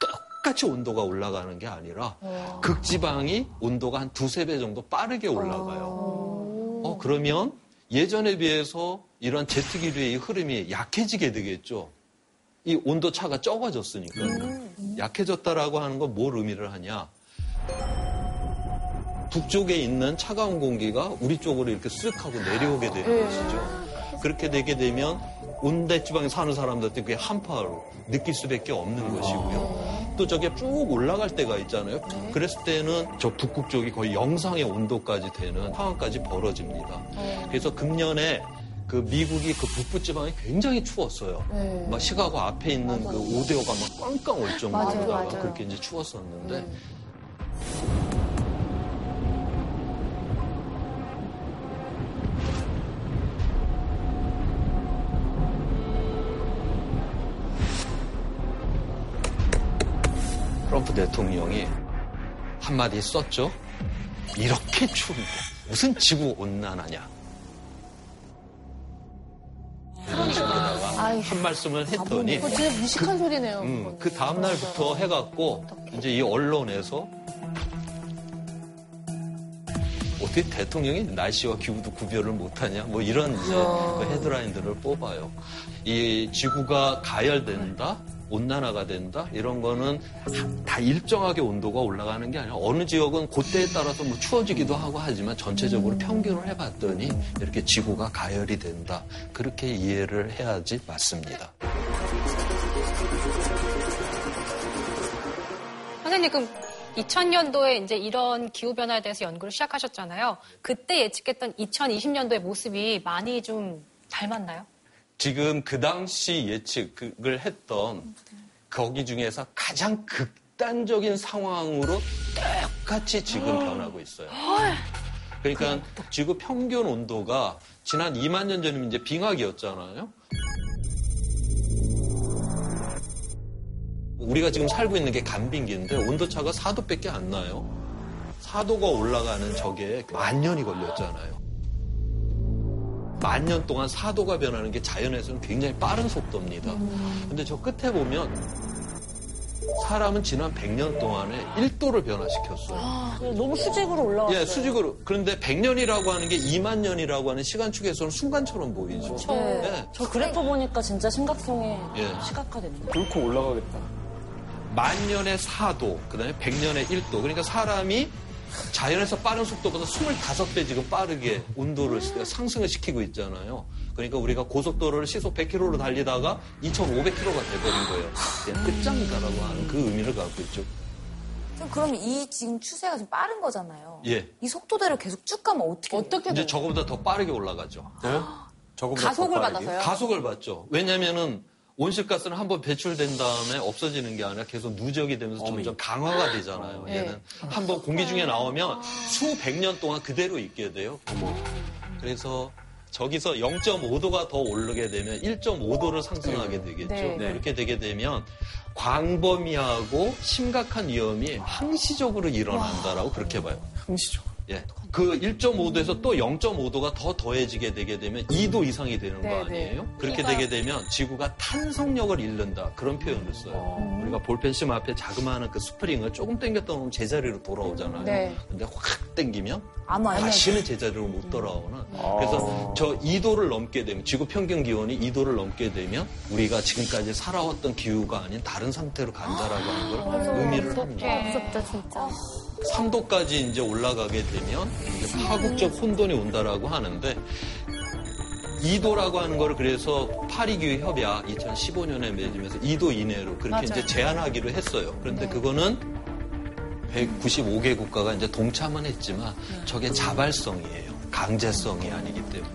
똑같이 온도가 올라가는 게 아니라 극지방이 온도가 한 두세 배 정도 빠르게 올라가요. 어, 그러면 예전에 비해서 이런 제트기류의 이 흐름이 약해지게 되겠죠. 이 온도 차가 적어졌으니까요. 약해졌다라고 하는 건 뭘 의미를 하냐? 북쪽에 있는 차가운 공기가 우리 쪽으로 이렇게 쓱 하고 내려오게 되는 것이죠. 그렇게 되게 되면 온대 지방에 사는 사람들한테 그게 한파로 느낄 수밖에 없는 것이고요. 또 저게 쭉 올라갈 때가 있잖아요. 그랬을 때는 저 북극 쪽이 거의 영상의 온도까지 되는 상황까지 벌어집니다. 그래서 금년에 그 미국이 그 북부 지방이 굉장히 추웠어요. 네. 막 시카고 앞에 있는 그 오데오가 막 꽝꽝 올 맞아요, 맞아요. 그렇게 이제 추웠었는데 트럼프 대통령이 한마디 썼죠. 이렇게 추운데 무슨 지구 온난화냐. 한 말씀을 했더니 그거 진짜 무식한 소리네요. 음, 그 다음 날부터 해갖고 이제 이 언론에서 어떻게 대통령이 날씨와 기후도 구별을 못하냐 뭐 이런 이제 그 헤드라인들을 뽑아요. 이 지구가 가열된다. 온난화가 된다 이런 거는 다 일정하게 온도가 올라가는 게 아니라 어느 지역은 그때에 따라서 뭐 추워지기도 하고 하지만 전체적으로 평균을 해봤더니 이렇게 지구가 가열이 된다 그렇게 이해를 해야지 맞습니다. 선생님, 그럼 2000년도에 이제 이런 기후변화에 대해서 연구를 시작하셨잖아요. 그때 예측했던 2020년도의 모습이 많이 좀 닮았나요? 지금 그 당시 예측을 했던 거기 중에서 가장 극단적인 상황으로 똑같이 지금 변하고 있어요. 그러니까 지구 평균 온도가 지난 2만 년 전이면 이제 빙하기였잖아요. 우리가 지금 살고 있는 게 간빙기인데 온도차가 4도밖에 안 나요. 4도가 올라가는 저게 만 년이 걸렸잖아요. 만 년 동안 4도가 변하는 게 자연에서는 굉장히 빠른 속도입니다. 근데 저 끝에 보면 사람은 지난 100년 동안에 1도를 변화시켰어요. 너무 수직으로 올라왔어요. 예, 수직으로. 그런데 100년이라고 하는 게 2만 년이라고 하는 시간축에서는 순간처럼 보이죠. 예. 저 그래프 보니까 진짜 심각성이 예. 시각화됩니다. 뚫고 올라가겠다. 만년의 4도, 그 다음에 100년의 1도. 그러니까 사람이 자연에서 빠른 속도보다 25배 지금 빠르게 온도를 상승을 시키고 있잖아요. 그러니까 우리가 고속도로를 시속 100km로 달리다가 2,500km가 돼버린 거예요. 그냥 끝장이다라고 하는 그 의미를 갖고 있죠. 그럼 이 지금 추세가 좀 빠른 거잖아요. 예. 이 속도대로 계속 쭉 가면 어떻게 어떻게 이제 저거보다 더 빠르게 올라가죠. 저거보다 가속을 더 빠르게? 받아서요? 가속을 받죠. 왜냐면은 온실가스는 한번 배출된 다음에 없어지는 게 아니라 계속 누적이 되면서 점점 강화가 되잖아요. 네. 얘는 한번 공기 중에 나오면 수백 년 동안 그대로 있게 돼요. 그래서 저기서 0.5도가 더 오르게 되면 1.5도를 상승하게 되겠죠. 네. 그렇게 되게 되면 광범위하고 심각한 위험이 항시적으로 일어난다라고 그렇게 봐요. 항시적. 예. 그 1.5도에서 또 0.5도가 더 더해지게 되게 되면 2도 이상이 되는 네, 거 아니에요? 네. 그렇게 되게 되면 지구가 탄성력을 잃는다. 그런 표현을 써요. 어. 우리가 볼펜심 앞에 자그마한 그 스프링을 조금 당겼다 놓으면 제자리로 돌아오잖아요. 네. 근데 확 당기면 다시는 제자리로 못 돌아오는. 그래서 저 2도를 넘게 되면 지구 평균 기온이 2도를 넘게 되면 우리가 지금까지 살아왔던 기후가 아닌 다른 상태로 간다라고 하는 걸 의미를 합니다. 무섭다 진짜. 3도까지 이제 올라가게 되면 이제 파국적 혼돈이 온다라고 하는데 2도라고 하는 거를 그래서 파리 기후 협약 2015년에 맺으면서 2도 이내로 그렇게 이제 제한하기로 했어요. 그런데 그거는 195개 국가가 이제 동참은 했지만 저게 자발성이에요. 강제성이 아니기 때문에.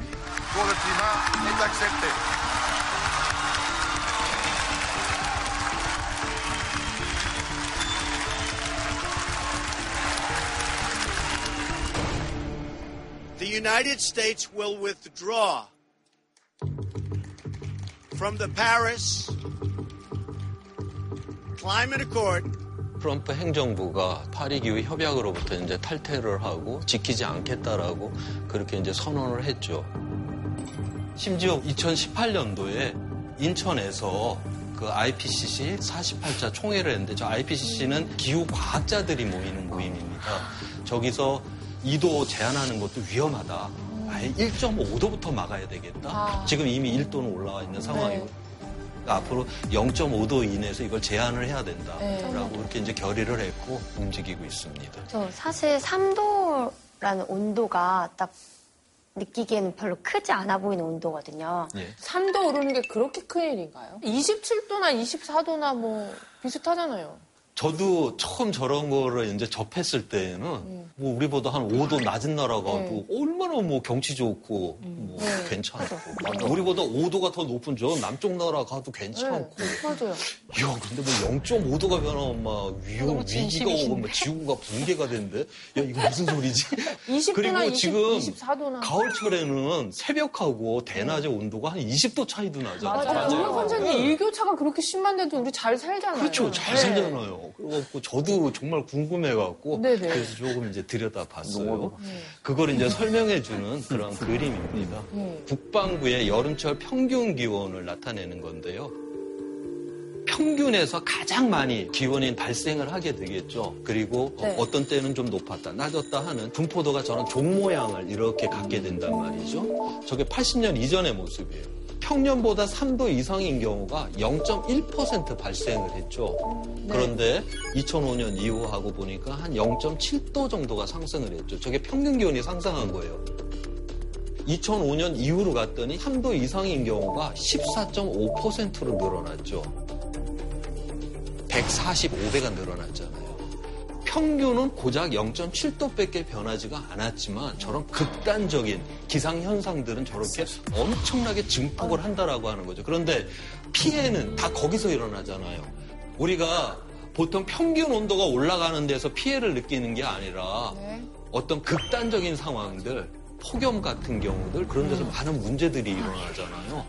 United States will withdraw from the Paris Climate Accord 트럼프 행정부가 파리 기후 협약으로부터 이제 탈퇴를 하고 지키지 않겠다라고 그렇게 이제 선언을 했죠. 심지어 2018년도에 인천에서 그 IPCC 48자 총회를 했는데 저 IPCC는 기후 과학자들이 모이는 모임입니다. 저기서 2도 제한하는 것도 위험하다. 아예 1.5도부터 막아야 되겠다. 아. 지금 이미 1도는 올라와 있는 상황이고 그러니까 앞으로 0.5도 이내에서 이걸 제한을 해야 된다라고 네. 그렇게 이제 결의를 했고 움직이고 있습니다. 저 사실 3도라는 온도가 딱 느끼기에는 별로 크지 않아 보이는 온도거든요. 예. 3도 오르는 게 그렇게 큰 일인가요? 27도나 24도나 뭐 비슷하잖아요. 저도 처음 저런 거를 이제 접했을 때에는 뭐 우리보다 한 5도 낮은 나라가도 얼마나 뭐 경치 좋고 뭐 괜찮고 우리보다 5도가 더 높은 저 남쪽 나라 가도 괜찮고 맞아요. 야 근데 뭐 0.5도가 변하면 막 위험 위기가. 오고 막 지구가 붕괴가 된대 야 이거 무슨 소리지 20도나 그리고 20, 지금 24도나. 가을철에는 새벽하고 대낮의 온도가 한 20도 차이도 나잖아요. 맞아요. 정말 선생님 일교차가 그렇게 심한데도 우리 잘 살잖아요. 그렇죠. 잘 네. 살잖아요. 그래갖고 저도 정말 궁금해갖고 네네. 그래서 조금 이제 들여다봤어요. 네. 그걸 이제 설명해주는 그런 그림입니다. 네. 북반구의 여름철 평균 기온을 나타내는 건데요. 평균에서 가장 많이 기온이 발생을 하게 되겠죠. 그리고 네. 어, 떤 때는 좀 높았다, 낮았다 하는 분포도가 저는 종 모양을 이렇게 갖게 된단 말이죠. 저게 80년 이전의 모습이에요. 평년보다 3도 이상인 경우가 0.1% 발생을 했죠. 그런데 2005년 이후하고 보니까 한 0.7도 정도가 상승을 했죠. 저게 평균 기온이 상승한 거예요. 2005년 이후로 갔더니 3도 이상인 경우가 14.5%로 늘어났죠. 145배가 늘어났잖아요. 평균은 고작 0.7도밖에 변하지가 않았지만 저런 극단적인 기상 현상들은 저렇게 엄청나게 증폭을 한다라고 하는 거죠. 그런데 피해는 다 거기서 일어나잖아요. 우리가 보통 평균 온도가 올라가는 데서 피해를 느끼는 게 아니라 어떤 극단적인 상황들, 폭염 같은 경우들 그런 데서 많은 문제들이 일어나잖아요.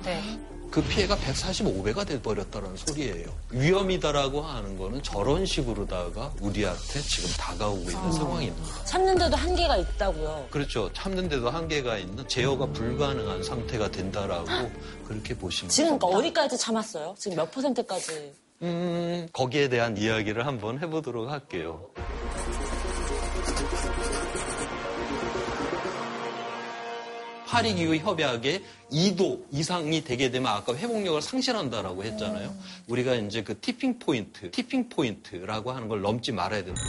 네. 그 피해가 145배가 돼버렸다는 소리예요. 위험이다라고 하는 거는 저런 식으로다가 우리한테 지금 다가오고 있는 상황입니다. 참는데도 한계가 있다고요. 그렇죠. 참는데도 한계가 있는 제어가 불가능한 상태가 된다라고 그렇게 보시면 지금. 그러니까 어디까지 참았어요? 지금 몇 퍼센트까지? 음, 거기에 대한 이야기를 한번 해보도록 할게요. 파리 기후 협약에 2도 이상이 되게 되면 아까 회복력을 상실한다라고 했잖아요. 우리가 이제 그 tipping point, tipping point라고 하는 걸 넘지 말아야 된다.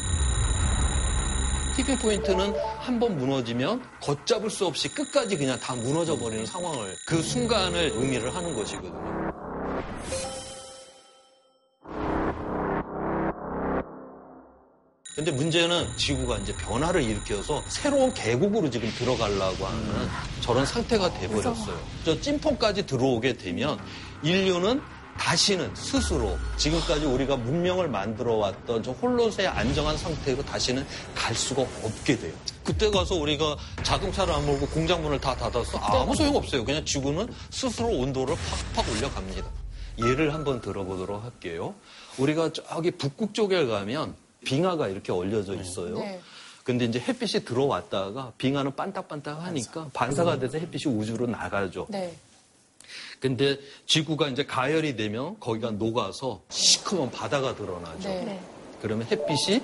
tipping point는 한 번 무너지면 걷잡을 수 없이 끝까지 그냥 다 무너져 버리는 상황을 그 순간을 의미를 하는 것이거든요. 근데 문제는 지구가 이제 변화를 일으켜서 새로운 계곡으로 지금 들어가려고 하는 저런 상태가 돼버렸어요. 저 찜통까지 들어오게 되면 인류는 다시는 스스로 지금까지 우리가 문명을 만들어 왔던 저 홀로서의 안정한 상태로 다시는 갈 수가 없게 돼요. 그때 가서 우리가 자동차를 안 몰고 공장 문을 다 닫아서 아무 소용 없어요. 그냥 지구는 스스로 온도를 팍팍 올려갑니다. 예를 한번 들어보도록 할게요. 우리가 저기 북극 쪽에 가면 빙하가 이렇게 얼려져 있어요. 네. 근데 이제 햇빛이 들어왔다가 빙하는 반딱반딱 하니까 반사 가 돼서 햇빛이 우주로 나가죠. 네. 근데 지구가 이제 가열이 되면 거기가 녹아서 시커먼 바다가 드러나죠. 네. 그러면 햇빛이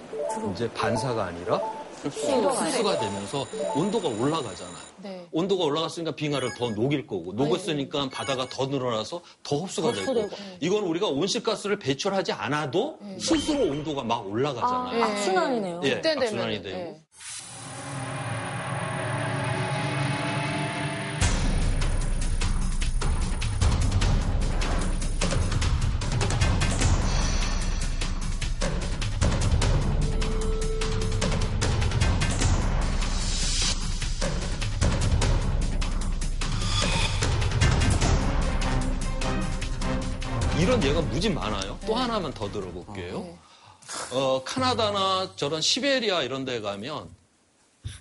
이제 반사가 아니라 흡수가 되면서 온도가 올라가잖아요. 네. 온도가 올라갔으니까 빙하를 더 녹일 거고 녹았으니까 바다가 더 늘어나서 더 흡수가 되고 흡수되고. 이건 우리가 온실가스를 배출하지 않아도 스스로 온도가 막 올라가잖아요. 아, 악순환이네요. 예, 악순환이 되고 하나만 더 들어볼게요. 어, 카나다나 저런 시베리아 이런 데 가면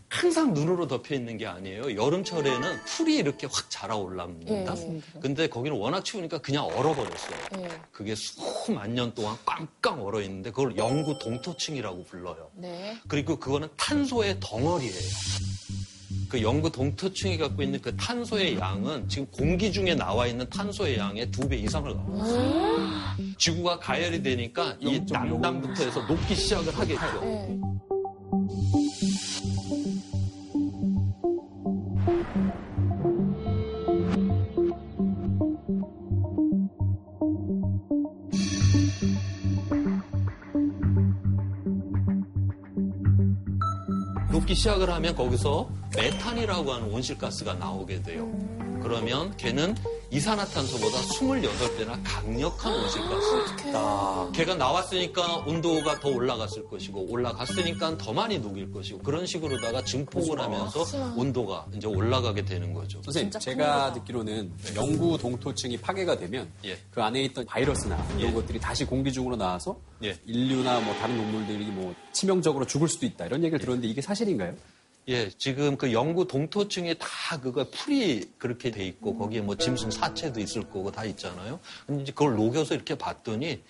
항상 눈으로 덮여 있는 게 아니에요. 여름철에는 풀이 이렇게 확 자라올랍니다. 예, 근데 거기는 워낙 추우니까 그냥 얼어버렸어요. 예. 그게 수만 년 동안 꽝꽝 얼어 있는데 그걸 영구 동토층이라고 불러요. 네. 그리고 그거는 탄소의 덩어리예요. 그 영구 동토층이 갖고 있는 그 탄소의 양은 지금 공기 중에 나와 있는 탄소의 양의 두 배 이상을 있어요. 지구가 가열이 되니까 이 남단부터 해서 녹기 시작을 하겠죠. 네. 시작을 하면 거기서 메탄이라고 하는 온실가스가 나오게 돼요. 그러면 걔는 이산화탄소보다 28배나 강력한 온실가스예요. 걔가 나왔으니까 온도가 더 올라갔을 것이고 올라갔으니까 더 많이 녹일 것이고 그런 식으로다가 증폭을 하면서 온도가 이제 올라가게 되는 거죠. 선생님, 제가 듣기로는 영구 동토층이 파괴가 되면 예. 그 안에 있던 바이러스나 이런 예. 것들이 다시 공기 중으로 나와서 예. 인류나 뭐 다른 동물들이 뭐 치명적으로 죽을 수도 있다 이런 얘기를 들었는데 이게 사실인가요? 예, 지금 그 영구 동토층에 다 그거 풀이 그렇게 돼 있고 거기에 뭐 짐승 사체도 있을 거고 다 있잖아요. 근데 이제 그걸 녹여서 이렇게 봤더니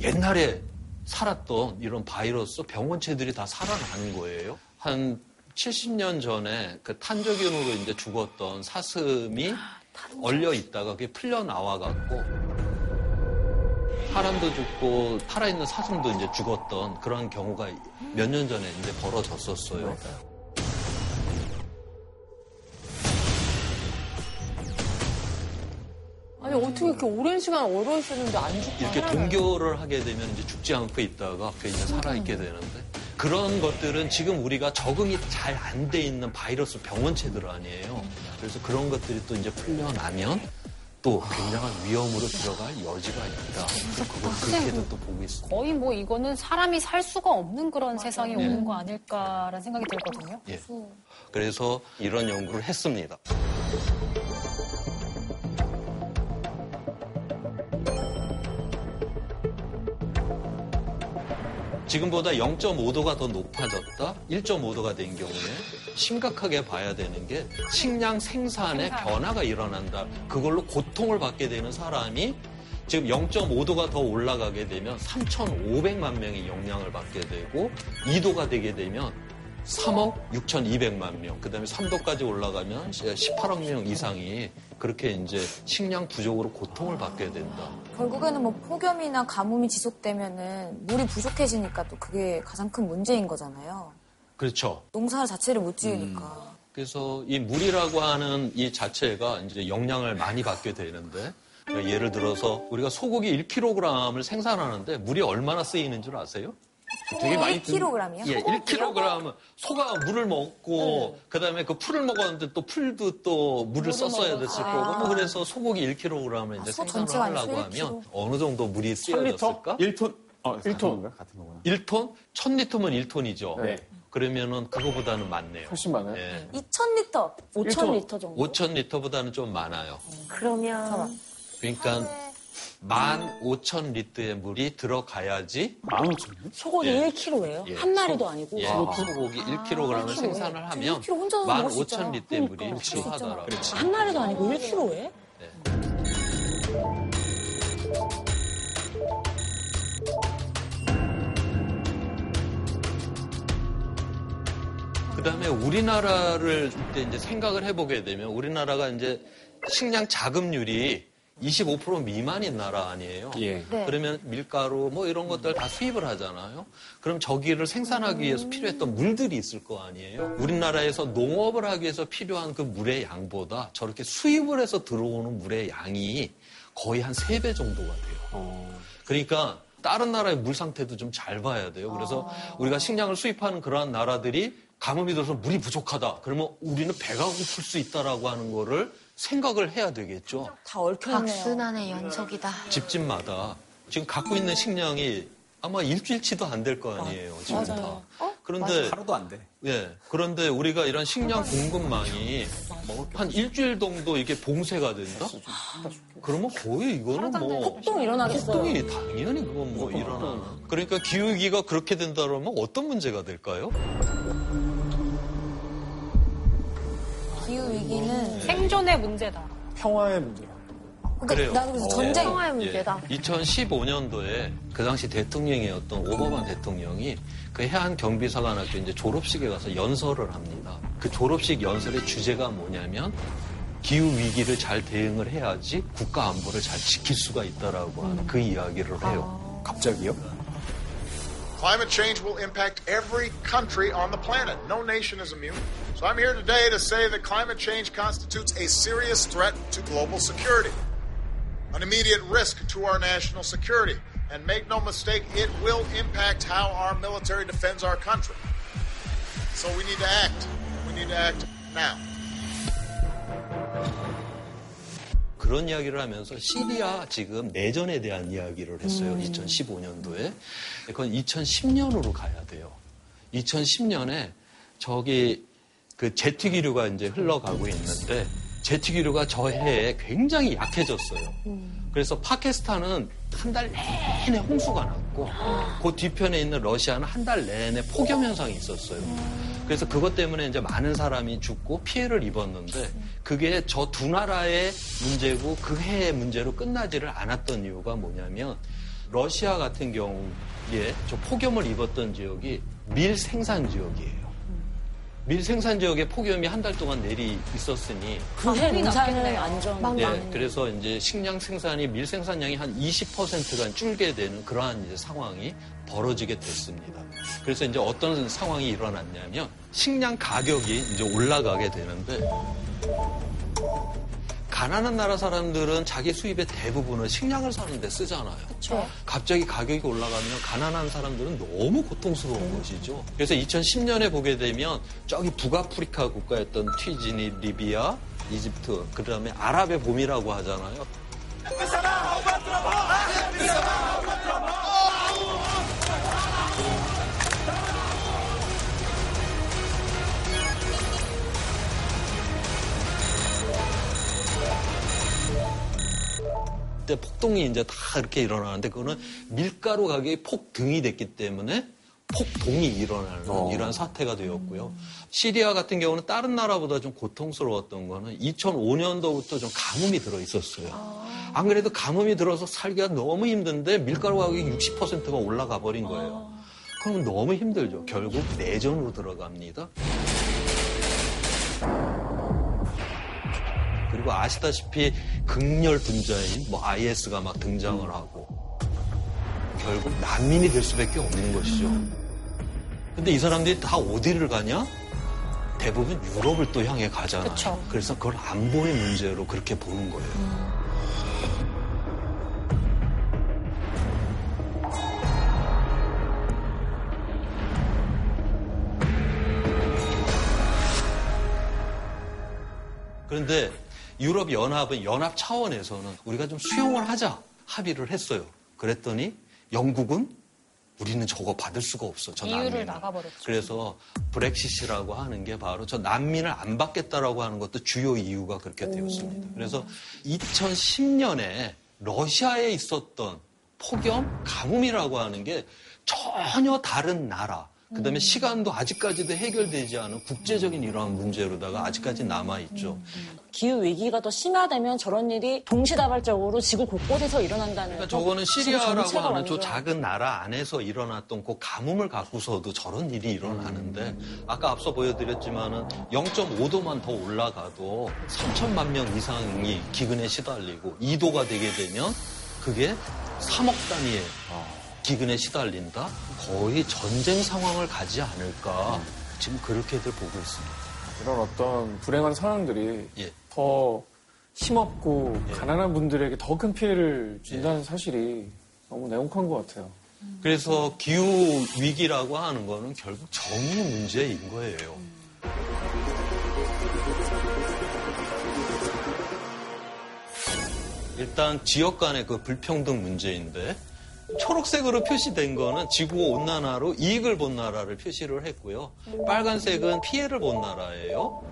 옛날에 살았던 이런 바이러스 병원체들이 다 살아나는 거예요. 한 70년 전에 그 탄저균으로 이제 죽었던 사슴이 얼려 있다가 그게 풀려 나와 갖고 사람도 죽고 살아있는 사슴도 이제 죽었던 그런 경우가 몇 년 전에 이제 벌어졌었어요. 아니 어떻게 이렇게 오랜 시간 얼어 있었는데 안 죽고 이렇게? 동교를 하게 되면 이제 죽지 않고 있다가 그 이제 살아 있게 되는데 그런 것들은 지금 우리가 적응이 잘 안 돼 있는 바이러스 병원체들 아니에요. 그래서 그런 것들이 또 이제 풀려나면 또 굉장한 위험으로 들어갈 여지가 있다. 그걸 그렇게도 또 보고 있습니다. 거의 뭐 이거는 사람이 살 수가 없는 그런 세상이 네. 오는 거 아닐까라는 생각이 들거든요. 예. 그래서 이런 연구를 했습니다. 지금보다 0.5도가 더 높아졌다? 1.5도가 된 경우에 심각하게 봐야 되는 게 식량 생산에 변화가 일어난다. 그걸로 고통을 받게 되는 사람이 지금 0.5도가 더 올라가게 되면 3,500만 명이 영향을 받게 되고 2도가 되게 되면 3억 6,200만 명, 그 다음에 3도까지 올라가면 18억 명 이상이 그렇게 이제 식량 부족으로 고통을 받게 된다. 결국에는 뭐 폭염이나 가뭄이 지속되면은 물이 부족해지니까 또 그게 가장 큰 문제인 거잖아요. 그렇죠. 농사 자체를 못 지으니까. 그래서 이 물이라고 하는 이 자체가 이제 영양을 많이 받게 되는데 예를 들어서 우리가 소고기 1kg을 생산하는데 물이 얼마나 쓰이는 줄 아세요? 되게 많이 1kg이요? 예, 1kg 소가 물을 먹고 그다음에 그 풀을 먹었는데 또 풀도 또 물을 썼어야 됐을 아. 거고 뭐 그래서 소고기 1kg을 이제 소 생산을 하려고 하면 어느 정도 물이 1000리터? 쓰여졌을까? 1톤? 어, 1톤. 같은, 거구나. 1톤? 1000리터면 1톤이죠. 네. 그러면은 그거보다는 많네요. 훨씬 많아요. 예. 2,000리터. 5,000리터 정도. 5,000리터보다는 좀 많아요. 그러면 그러니까 15,000 리터의 물이 들어가야지 15,000리터? 소고기 예. 1kg예요? 예, 한 마리도 소- 아니고. 예, 소고기 1kg을 생산을 하면 1kg 혼자서 먹을 수 있잖아. 15,000리터의 물이 필요하더라고요. 한 마리도 아니고 1kg에? 그 다음에 우리나라를 때 이제 생각을 해보게 되면 우리나라가 이제 식량 자급률이 25% 미만인 나라 아니에요. 예. 네. 그러면 밀가루 뭐 이런 것들 다 수입을 하잖아요. 그럼 저기를 생산하기 위해서 필요했던 물들이 있을 거 아니에요. 우리나라에서 농업을 하기 위해서 필요한 그 물의 양보다 저렇게 수입을 해서 들어오는 물의 양이 거의 한세배 정도가 돼요. 그러니까 다른 나라의 물 상태도 좀 잘 봐야 돼요. 그래서 우리가 식량을 수입하는 그러한 나라들이 가뭄이 들어서 물이 부족하다. 그러면 우리는 배가 고플 수 있다라고 하는 거를 생각을 해야 되겠죠. 다 얽혀있네요. 박순환의 연속이다. 집집마다 지금 갖고 있는 식량이 아마 일주일치도 안 될 거 아니에요. 지금 다. 맞아요. 그런데 하루도 안 돼. 예. 그런데 우리가 이런 식량 공급망이 한 일주일 정도 이게 봉쇄가 된다? 그러면 거의 이거는 뭐 폭동 일어나겠어요. 폭동이 당연히 그건 뭐 일어나는. 그러니까 기후위기가 그렇게 된다 그러면 어떤 문제가 될까요? 기후 위기는 생존의 문제다. 평화의 문제. 그래요. 나도 그래서 어, 전쟁 평화의 문제다. 2015년도에 그 당시 대통령이었던 오바마 대통령이 그 해안 경비사관학교 이제 졸업식에 가서 연설을 합니다. 그 졸업식 연설의 주제가 뭐냐면 기후 위기를 잘 대응을 해야지 국가 안보를 잘 지킬 수가 있다라고 하는 그 이야기를 해요. 갑자기요? Climate change will impact every country on the planet. No nation is immune. So I'm here today to say that climate change constitutes a serious threat to global security, an immediate risk to our national security. And make no mistake, it will impact how our military defends our country. So we need to act. We need to act now. 그런 이야기를 하면서 시리아 지금 내전에 대한 이야기를 했어요. 음. 2015년도에. 그건 2010년으로 가야 돼요. 2010년에 저기 그 제트 기류가 이제 흘러가고 있는데 제트 기류가 저 해에 굉장히 약해졌어요. 그래서 파키스탄은 한 달 내내 홍수가 났고 그 뒤편에 있는 러시아는 한 달 내내 폭염 현상이 있었어요. 그래서 그것 때문에 이제 많은 사람이 죽고 피해를 입었는데 그게 저 두 나라의 문제고 그 해의 문제로 끝나지를 않았던 이유가 뭐냐면 러시아 같은 경우에 저 폭염을 입었던 지역이 밀 생산 지역이에요. 밀 생산 지역에 폭염이 한 달 동안 내리 있었으니 그해 농사는 났겠네요. 완전. 예, 그래서 이제 식량 생산이 밀 생산량이 한 20%가 줄게 되는 그러한 이제 상황이 벌어지게 됐습니다. 그래서 이제 어떤 상황이 일어났냐면 식량 가격이 이제 올라가게 되는데 가난한 나라 사람들은 자기 수입의 대부분을 식량을 사는데 쓰잖아요. 갑자기 가격이 올라가면 가난한 사람들은 너무 고통스러운 것이죠. 그래서 2010년에 보게 되면 저기 북아프리카 국가였던 튀지니, 리비아, 이집트, 그 다음에 아랍의 봄이라고 하잖아요. 때 폭동이 이제 다 이렇게 일어나는데 그거는 밀가루 가격이 폭등이 됐기 때문에 폭동이 일어나는 이러한 사태가 되었고요. 시리아 같은 경우는 다른 나라보다 좀 고통스러웠던 거는 2005년도부터 좀 가뭄이 들어 있었어요. 안 그래도 가뭄이 들어서 살기가 너무 힘든데 밀가루 가격이 60%가 올라가 버린 거예요. 그러면 너무 힘들죠. 결국 내전으로 들어갑니다. 그리고 아시다시피 극렬 분자인 뭐 IS가 막 등장을 하고 결국 난민이 될 수밖에 없는 것이죠. 근데 이 사람들이 다 어디를 가냐? 대부분 유럽을 또 향해 가잖아요. 그쵸. 그래서 그걸 안보의 문제로 그렇게 보는 거예요. 그런데 유럽 연합은 연합 차원에서는 우리가 좀 수용을 하자 합의를 했어요. 그랬더니 영국은 우리는 저거 받을 수가 없어. 저 이유를 난민을. 나가버렸죠. 그래서 브렉시시라고 하는 게 바로 저 난민을 안 받겠다라고 하는 것도 주요 이유가 그렇게 되었습니다. 그래서 2010년에 러시아에 있었던 폭염, 가뭄이라고 하는 게 전혀 다른 나라. 그 다음에 시간도 아직까지도 해결되지 않은 국제적인 이러한 문제로다가 아직까지 남아 있죠. 기후 위기가 더 심화되면 저런 일이 동시다발적으로 지구 곳곳에서 일어난다는 그러니까 거. 저거는 시리아라고 하는 저 완전- 작은 나라 안에서 일어났던 그 가뭄을 갖고서도 저런 일이 일어나는데 아까 앞서 보여드렸지만은 0.5도만 더 올라가도 3천만 명 이상이 기근에 시달리고 2도가 되게 되면 그게 3억 단위의 기근에 시달린다? 거의 전쟁 상황을 가지 않을까 지금 그렇게들 보고 있습니다. 이런 어떤 불행한 상황들이 예. 더 힘없고 가난한 분들에게 더 큰 피해를 준다는 사실이 너무 냉혹한 것 같아요. 그래서 기후 위기라고 하는 거는 결국 정의 문제인 거예요. 일단 지역 간의 그 불평등 문제인데 초록색으로 표시된 거는 지구 온난화로 이익을 본 나라를 표시를 했고요. 빨간색은 피해를 본 나라예요.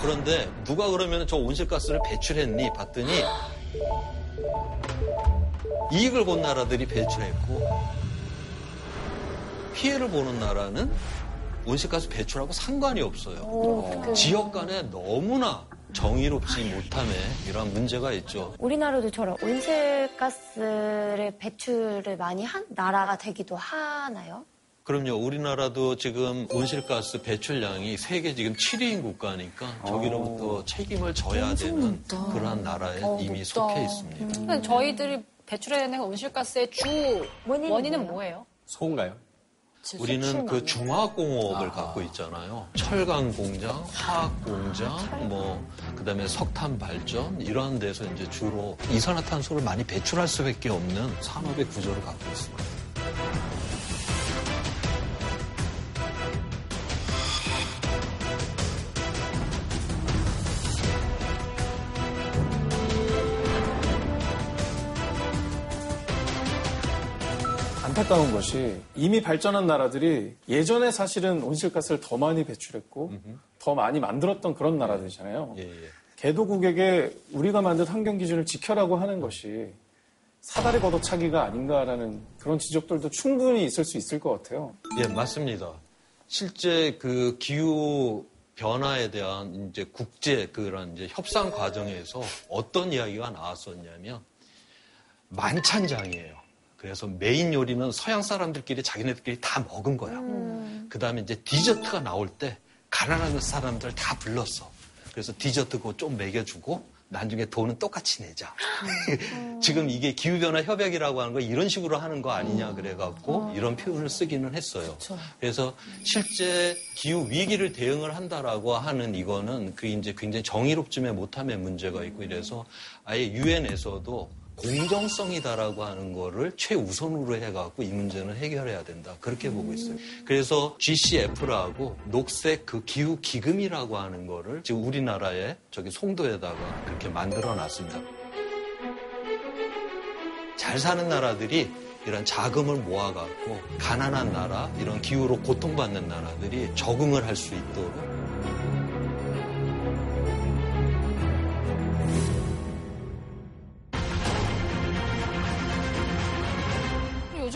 그런데 누가 그러면 저 온실가스를 배출했니 봤더니 이익을 본 나라들이 배출했고 피해를 보는 나라는 온실가스 배출하고 상관이 없어요. 지역 간에 너무나 정의롭지 못함에 이러한 문제가 있죠. 우리나라도 저런 온실가스를 배출을 많이 한 나라가 되기도 하나요? 그럼요. 우리나라도 지금 온실가스 배출량이 세계 지금 7위인 국가니까 저기로부터 책임을 져야 되는 그러한 나라에 이미 속해 있습니다. 저희들이 배출해내는 온실가스의 주 원인은, 뭐예요? 소인가요? 우리는 그 중화공업을 갖고 있잖아요. 철강 공장, 화학 공장, 뭐 그다음에 석탄 발전 이러한 데서 이제 주로 이산화탄소를 많이 배출할 수밖에 없는 산업의 구조를 갖고 있습니다. 안타까운 것이 이미 발전한 나라들이 예전에 사실은 온실가스를 더 많이 배출했고 더 많이 만들었던 그런 나라들이잖아요. 예, 예. 개도국에게 우리가 만든 환경 기준을 지켜라고 하는 것이 사다리 걷어차기가 아닌가라는 그런 지적들도 충분히 있을 수 있을 것 같아요. 예, 맞습니다. 실제 그 기후 변화에 대한 이제 국제 그런 이제 협상 과정에서 어떤 이야기가 나왔었냐면 만찬장이에요. 그래서 메인 요리는 서양 사람들끼리 자기네들끼리 다 먹은 거야. 그 다음에 이제 디저트가 나올 때 가난한 사람들 다 불렀어. 그래서 디저트 그거 좀 먹여주고 나중에 돈은 똑같이 내자. 지금 이게 기후변화 협약이라고 하는 거 이런 식으로 하는 거 아니냐 그래갖고 이런 표현을 쓰기는 했어요. 그래서 실제 기후 위기를 대응을 한다라고 하는 이거는 그 이제 굉장히 정의롭지에 못함의 문제가 있고 이래서 아예 유엔에서도 공정성이다라고 하는 거를 최우선으로 해갖고 이 문제는 해결해야 된다. 그렇게 보고 있어요. 그래서 GCF라고 녹색 그 기후 기금이라고 하는 거를 지금 우리나라의 저기 송도에다가 그렇게 만들어 놨습니다. 잘 사는 나라들이 이런 자금을 모아갖고 가난한 나라, 이런 기후로 고통받는 나라들이 적응을 할 수 있도록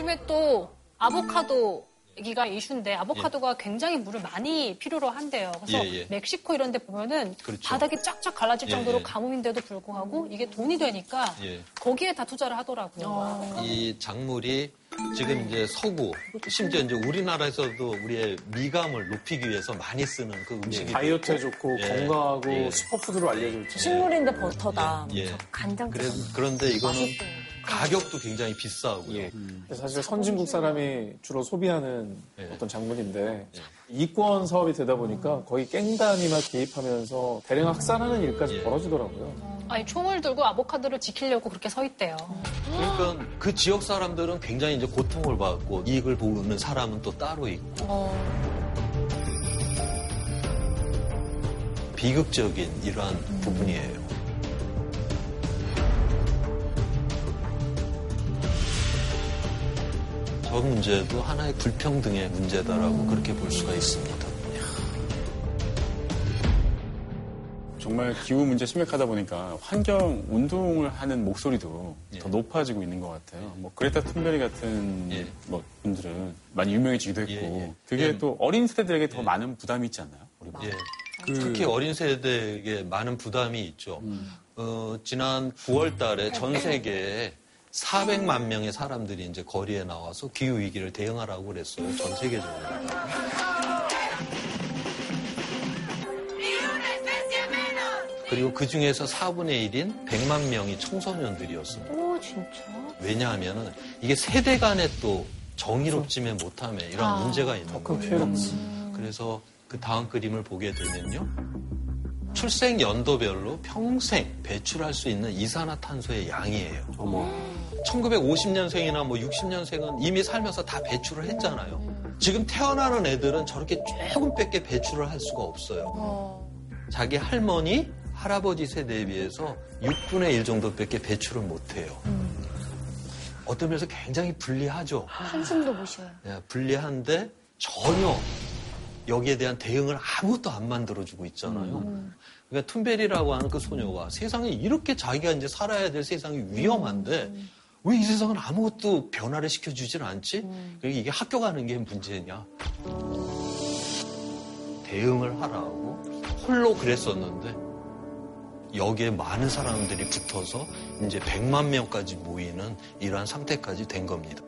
요즘에 또 아보카도 얘기가 이슈인데 아보카도가 굉장히 물을 많이 필요로 한대요. 그래서 예, 예. 멕시코 이런 데 보면은 그렇죠. 바닥이 쫙쫙 갈라질 예, 정도로 예. 가뭄인데도 불구하고 이게 돈이 되니까 예. 거기에 다 투자를 하더라고요. 이 작물이 지금 이제 서구, 심지어 이제 우리나라에서도 우리의 미감을 높이기 위해서 많이 쓰는 그 음식이 다이어트에 좋고 예. 건강하고 예. 슈퍼푸드로 알려져 있죠. 식물인데 버터다. 예. 간장. 그래, 그런데 이거는 가격도 굉장히 비싸고요. 예. 사실 선진국 사람이 주로 소비하는 어떤 작물인데 이권 사업이 되다 보니까 거의 깽단이나 개입하면서 대량 학살하는 일까지 벌어지더라고요. 아니 총을 들고 아보카도를 지키려고 그렇게 서 있대요. 그러니까 그 지역 사람들은 굉장히 이제 고통을 받고 이익을 보는 사람은 또 따로 있고 비극적인 이러한 부분이에요. 저 문제도 하나의 불평등의 문제다라고 그렇게 볼 수가 있습니다. 정말 기후 문제 심각하다 보니까 환경 운동을 하는 목소리도 예. 더 높아지고 있는 것 같아요. 뭐 그레타 툰베리 같은 뭐 분들은 많이 유명해지기도 했고 그게 예. 또 어린 세대들에게 더 많은 부담이 있지 않나요? 우리 예. 특히 어린 세대에게 많은 부담이 있죠. 어, 지난 9월 달에 전 세계에 400만 명의 사람들이 이제 거리에 나와서 기후 위기를 대응하라고 그랬어요. 전 세계적으로. 그리고 그 중에서 4분의 1인 100만 명이 청소년들이었습니다. 오, 진짜? 왜냐하면은 이게 세대 간에 또 정의롭지면 못함에 이런 아, 문제가 있는 큰 거예요. 그래서 그 다음 그림을 보게 되면요. 출생 연도별로 평생 배출할 수 있는 이산화탄소의 양이에요. 1950년생이나 뭐 60년생은 이미 살면서 다 배출을 했잖아요. 지금 태어나는 애들은 저렇게 조금밖에 배출을 할 수가 없어요. 자기 할머니, 할아버지 세대에 비해서 6분의 1 정도밖에 배출을 못해요. 어떤 면에서 굉장히 불리하죠. 한숨도 못 쉬어요. 예, 불리한데 전혀 여기에 대한 대응을 아무것도 안 만들어주고 있잖아요. 그러니까 툰베리라고 하는 그 소녀가 세상에 이렇게 자기가 이제 살아야 될 세상이 위험한데 왜이 세상은 아무것도 변화를 시켜주질 않지? 그러니까 이게 학교 가는 게 문제냐? 대응을 하라고 홀로 그랬었는데 여기에 많은 사람들이 붙어서 이제 100만 명까지 모이는 이러한 상태까지 된 겁니다.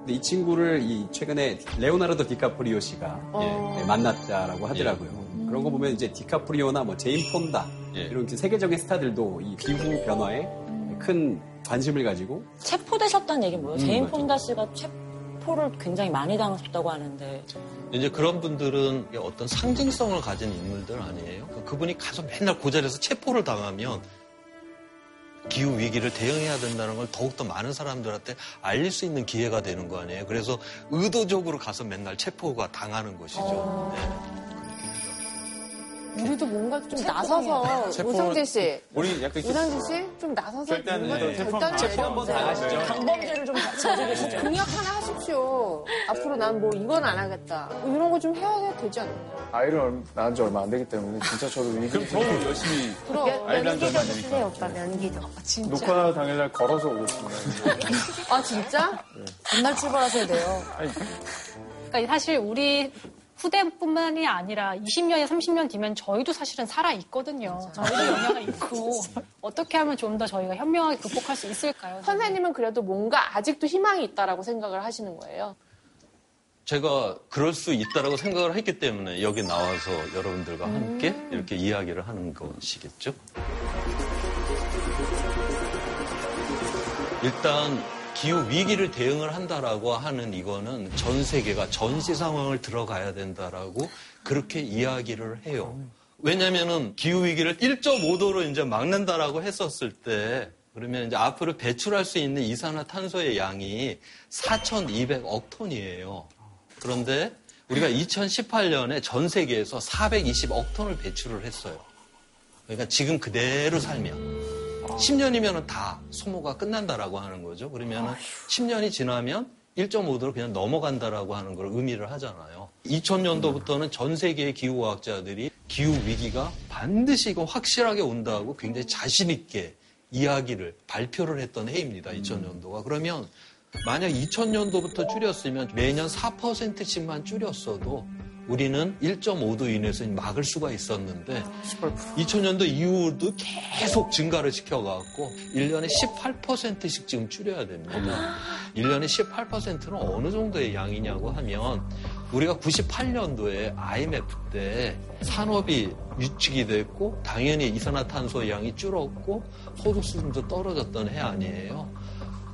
근데 이 친구를 이 최근에 레오나르도 디카프리오 씨가 어. 예, 만났다라고 하더라고요. 그런 거 보면 이제 디카프리오나 뭐 제인 폰다 이런 이제 세계적인 스타들도 이 기후 변화에 큰 관심을 가지고 체포되셨다는 얘기는 뭐예요? 음, 제인 맞아. 폰다 씨가 체포를 굉장히 많이 당하셨다고 하는데 이제 그런 분들은 어떤 상징성을 가진 인물들 아니에요? 그분이 가서 맨날 그 자리에서 체포를 당하면 기후 위기를 대응해야 된다는 걸 더욱더 많은 사람들한테 알릴 수 있는 기회가 되는 거 아니에요? 그래서 의도적으로 가서 맨날 체포가 당하는 것이죠. 네. 우리도 뭔가 좀 나서서 우상재 씨, 우리 약간 우상재 씨좀 나서서 결단, 뭔가 좀 네. 결단을 체포 한번 내려주세요. 당하시죠. 강범죄를 좀 저지르시죠. 뭐 공약 하나 하십시오. 앞으로 난 뭐 이건 안 하겠다. 뭐 이런 거 좀 해야 되지 않나요? 아이를 얼- 낳은 지 얼마 안 되기 때문에 진짜 저도 위기. 그럼 더 열심히 그럼 아이를 낳은 지 얼마 안 쓰세요, 되니까. 오빠, 면기도. 녹화 당일날 걸어서 오겠습니다. 아 진짜? 전날 출발하셔야 돼요. 그러니까 사실 우리 후대뿐만이 아니라 20년에 30년 뒤면 저희도 사실은 살아 있거든요. 저희도 영향이 있고 어떻게 하면 좀 더 저희가 현명하게 극복할 수 있을까요? 선생님은 그래도 뭔가 아직도 희망이 있다라고 생각을 하시는 거예요. 제가 그럴 수 있다라고 생각을 했기 때문에 여기 나와서 여러분들과 함께 이렇게 이야기를 하는 것이겠죠. 일단 기후 위기를 대응을 한다라고 하는 이거는 전 세계가 전시 상황을 들어가야 된다라고 그렇게 이야기를 해요. 왜냐면은 기후 위기를 1.5도로 이제 막는다라고 했었을 때 그러면 이제 앞으로 배출할 수 있는 이산화탄소의 양이 4,200억 톤이에요. 그런데 우리가 2018년에 전 세계에서 420억 톤을 배출을 했어요. 그러니까 지금 그대로 살면 10년이면 다 소모가 끝난다라고 하는 거죠. 그러면 10년이 지나면 1.5도로 그냥 넘어간다라고 하는 걸 의미를 하잖아요. 2000년도부터는 전 세계의 기후과학자들이 기후 위기가 반드시 이거 확실하게 온다고 굉장히 자신 있게 이야기를 발표를 했던 해입니다. 2000년도가. 그러면 만약 2000년도부터 줄였으면 매년 4%씩만 줄였어도 우리는 1.5도 이내에서 막을 수가 있었는데 2000년도 이후도 계속 증가를 시켜갖고 1년에 18%씩 지금 줄여야 됩니다. 1년에 18%는 어느 정도의 양이냐고 하면 우리가 98년도에 IMF 때 산업이 유축이 됐고 당연히 이산화탄소 양이 줄었고 소득 수준도 떨어졌던 해 아니에요.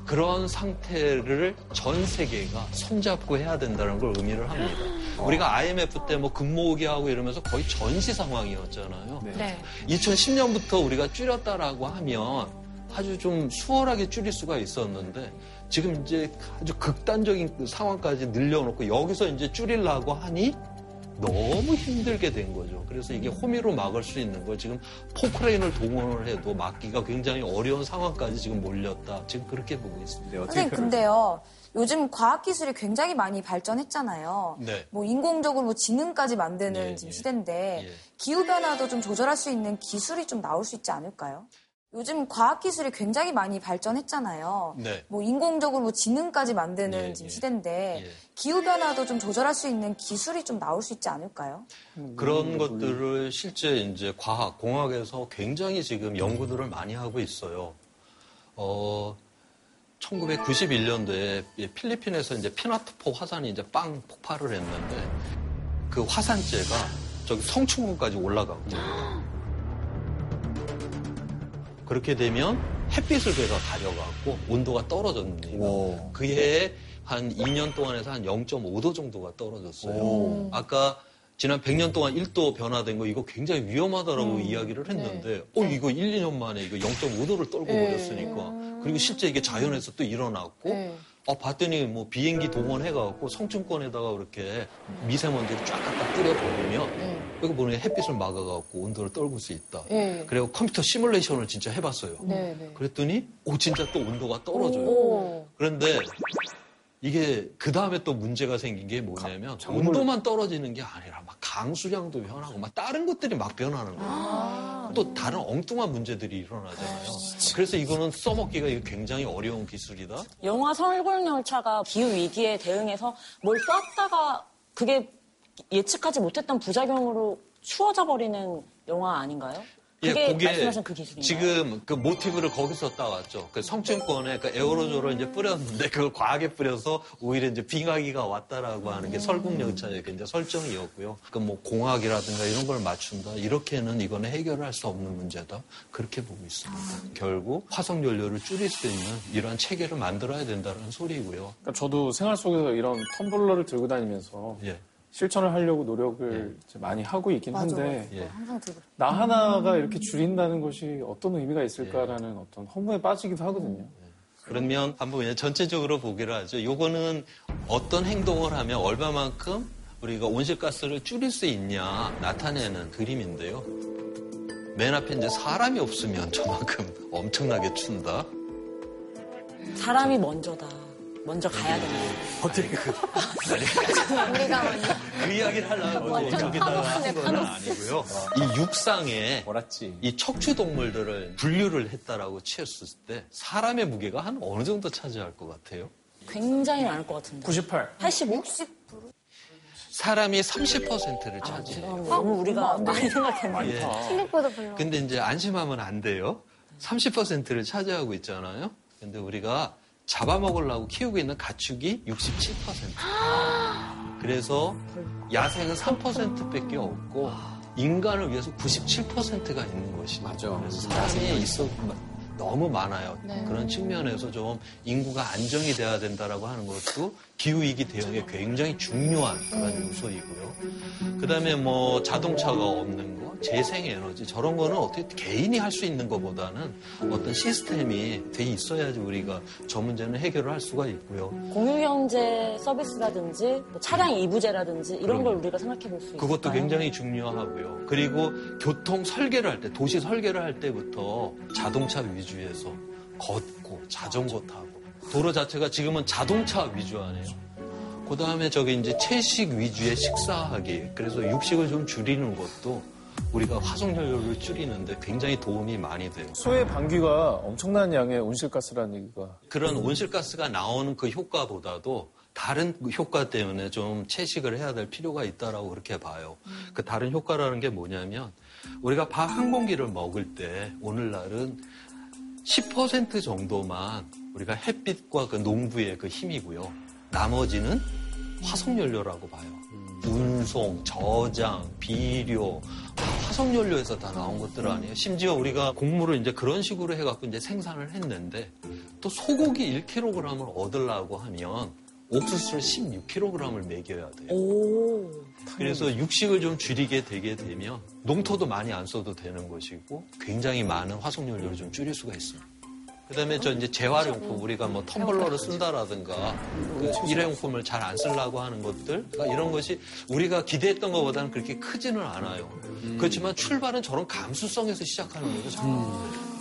그런 상태를 전 세계가 손잡고 해야 된다는 걸 의미를 합니다. 우리가 IMF 때 뭐 금모으기 하고 이러면서 거의 전시 상황이었잖아요. 네. 2010년부터 우리가 줄였다라고 하면 아주 좀 수월하게 줄일 수가 있었는데 지금 이제 아주 극단적인 그 상황까지 늘려놓고 여기서 이제 줄이려고 하니 너무 힘들게 된 거죠. 그래서 이게 호미로 막을 수 있는 걸 지금 포크레인을 동원을 해도 막기가 굉장히 어려운 상황까지 지금 몰렸다. 지금 그렇게 보고 있습니다. 선생님 근데요. 요즘 과학기술이 굉장히 많이 발전했잖아요. 네. 뭐 인공적으로 뭐 지능까지 만드는 예, 지금 예. 시대인데 예. 기후변화도 좀 조절할 수 있는 기술이 좀 나올 수 있지 않을까요? 요즘 과학기술이 굉장히 많이 발전했잖아요. 네. 뭐 인공적으로 뭐 지능까지 만드는 예, 지금 예. 시대인데 예. 기후변화도 좀 조절할 수 있는 기술이 좀 나올 수 있지 않을까요? 그런 것들을 실제 이제 과학, 공학에서 굉장히 지금 연구들을 많이 하고 있어요. 어, 1991년도에 필리핀에서 이제 피나트포 화산이 이제 빵 폭발을 했는데 그 화산재가 저기 성충군까지 올라가거든요. 그렇게 되면 햇빛을 걔가 가려갖고 온도가 떨어졌는데 그 해에 한 2년 동안에서 한 0.5도 정도가 떨어졌어요. 오. 아까 지난 100년 동안 1도 변화된 거 이거 굉장히 위험하다라고 이야기를 했는데 어 이거 1, 2년 만에 이거 0.5도를 떨고 네. 버렸으니까 그리고 실제 이게 자연에서 또 일어났고 네. 어 봤더니 뭐 비행기 동원해갖고 성층권에다가 그렇게 미세먼지를 쫙 갖다 뿌려버리면 이거 보니 햇빛을 막아갖고 온도를 떨굴 수 있다. 네. 그리고 컴퓨터 시뮬레이션을 진짜 해봤어요. 네, 네. 그랬더니 오 진짜 또 온도가 떨어져요. 오. 그런데 이게 그 다음에 또 문제가 생긴 게 뭐냐면 온도만 떨어지는 게 아니라 막 강수량도 변하고 막 다른 것들이 막 변하는 거예요. 또 다른 엉뚱한 문제들이 일어나잖아요. 그래서 이거는 써먹기가 굉장히 어려운 기술이다. 영화 설국열차가 기후 위기에 대응해서 뭘 쐈다가 그게 예측하지 못했던 부작용으로 추워져 버리는 영화 아닌가요? 그게 말씀하신 그 기술인가요? 지금 그 모티브를 거기서 따왔죠. 그 성층권에 그 에어로졸을 이제 뿌렸는데 그걸 과하게 뿌려서 오히려 이제 빙하기가 왔다라고 하는 게 설국열차의 그 이제 설정이었고요. 그 뭐 공학이라든가 이런 걸 맞춘다. 이렇게는 이거는 해결할 수 없는 문제다. 그렇게 보고 있습니다. 결국 화석 연료를 줄일 수 있는 이러한 체계를 만들어야 된다는 소리고요. 그러니까 저도 생활 속에서 이런 텀블러를 들고 다니면서 예. 실천을 하려고 노력을 이제 많이 하고 있긴 한데 예. 항상 들고. 나 하나가 이렇게 줄인다는 것이 어떤 의미가 있을까라는 어떤 허무에 빠지기도 하거든요. 그러면 한번 그냥 전체적으로 보기로 하죠. 요거는 어떤 행동을 하면 얼마만큼 우리가 온실가스를 줄일 수 있냐 나타내는 그림인데요. 맨 앞에 이제 사람이 없으면 저만큼 엄청나게 춘다. 사람이 먼저다. 먼저 가야 된다. 어떻게 그, 우리가 먼저. 그 이야기를 하려고 저기다가 한 건. 아니고요. 이 육상에 이 척추 동물들을 분류를 했다라고 치었을 때 사람의 무게가 한 어느 정도 차지할 것 같아요? 굉장히 많을 것 같은데. 98. 85? 사람이 30%를 차지해요. 너무 우리가 많이 생각했는데. 예. 생각보다 별로. 근데 이제 안심하면 안 돼요. 30%를 차지하고 있잖아요. 근데 우리가 잡아먹으려고 키우고 있는 가축이 67%. 그래서 야생은 3%밖에 없고 인간을 위해서 97%가 있는 것이 맞아. 그래서 사람이 있어 너무 많아요. 네. 그런 측면에서 좀 인구가 안정이 돼야 된다라고 하는 것도 기후위기 대응에 굉장히 중요한 그런 요소이고요. 그 다음에 뭐 자동차가 없는 거, 재생에너지 저런 거는 어떻게 개인이 할 수 있는 것보다는 어떤 시스템이 돼 있어야지 우리가 저 문제는 해결을 할 수가 있고요. 공유경제 서비스라든지 뭐 차량 이부제라든지 이런 걸 우리가 생각해 볼 수 있어요. 그것도 굉장히 중요하고요. 그리고 교통 설계를 할 때, 도시 설계를 할 때부터 자동차 위주에서 걷고 자전거 타고 도로 자체가 지금은 자동차 위주 아니에요. 그 다음에 저기 이제 채식 위주의 식사하기. 그래서 육식을 좀 줄이는 것도 우리가 화석연료를 줄이는데 굉장히 도움이 많이 돼요. 소의 방귀가 엄청난 양의 온실가스라는 얘기가 그런 온실가스가 나오는 그 효과보다도 다른 그 효과 때문에 좀 채식을 해야 될 필요가 있다라고 그렇게 봐요. 그 다른 효과라는 게 뭐냐면 우리가 밥 한 공기를 먹을 때 오늘날은 10% 정도만 우리가 햇빛과 그 농부의 그 힘이고요. 나머지는 화석연료라고 봐요. 운송, 저장, 비료, 화석연료에서 다 나온 것들 아니에요. 심지어 우리가 곡물을 이제 그런 식으로 해갖고 이제 생산을 했는데 또 소고기 1kg을 얻으려고 하면 옥수수를 16kg을 먹여야 돼요. 오. 그래서 육식을 좀 줄이게 되게 되면 농토도 많이 안 써도 되는 것이고 굉장히 많은 화석연료를 좀 줄일 수가 있습니다. 그다음에 저 이제 재활용품 우리가 뭐 텀블러를 쓴다라든가 그 일회용품을 잘 안 쓰려고 하는 것들 그러니까 이런 것이 우리가 기대했던 것보다는 그렇게 크지는 않아요. 그렇지만 출발은 저런 감수성에서 시작하는 거죠. 음.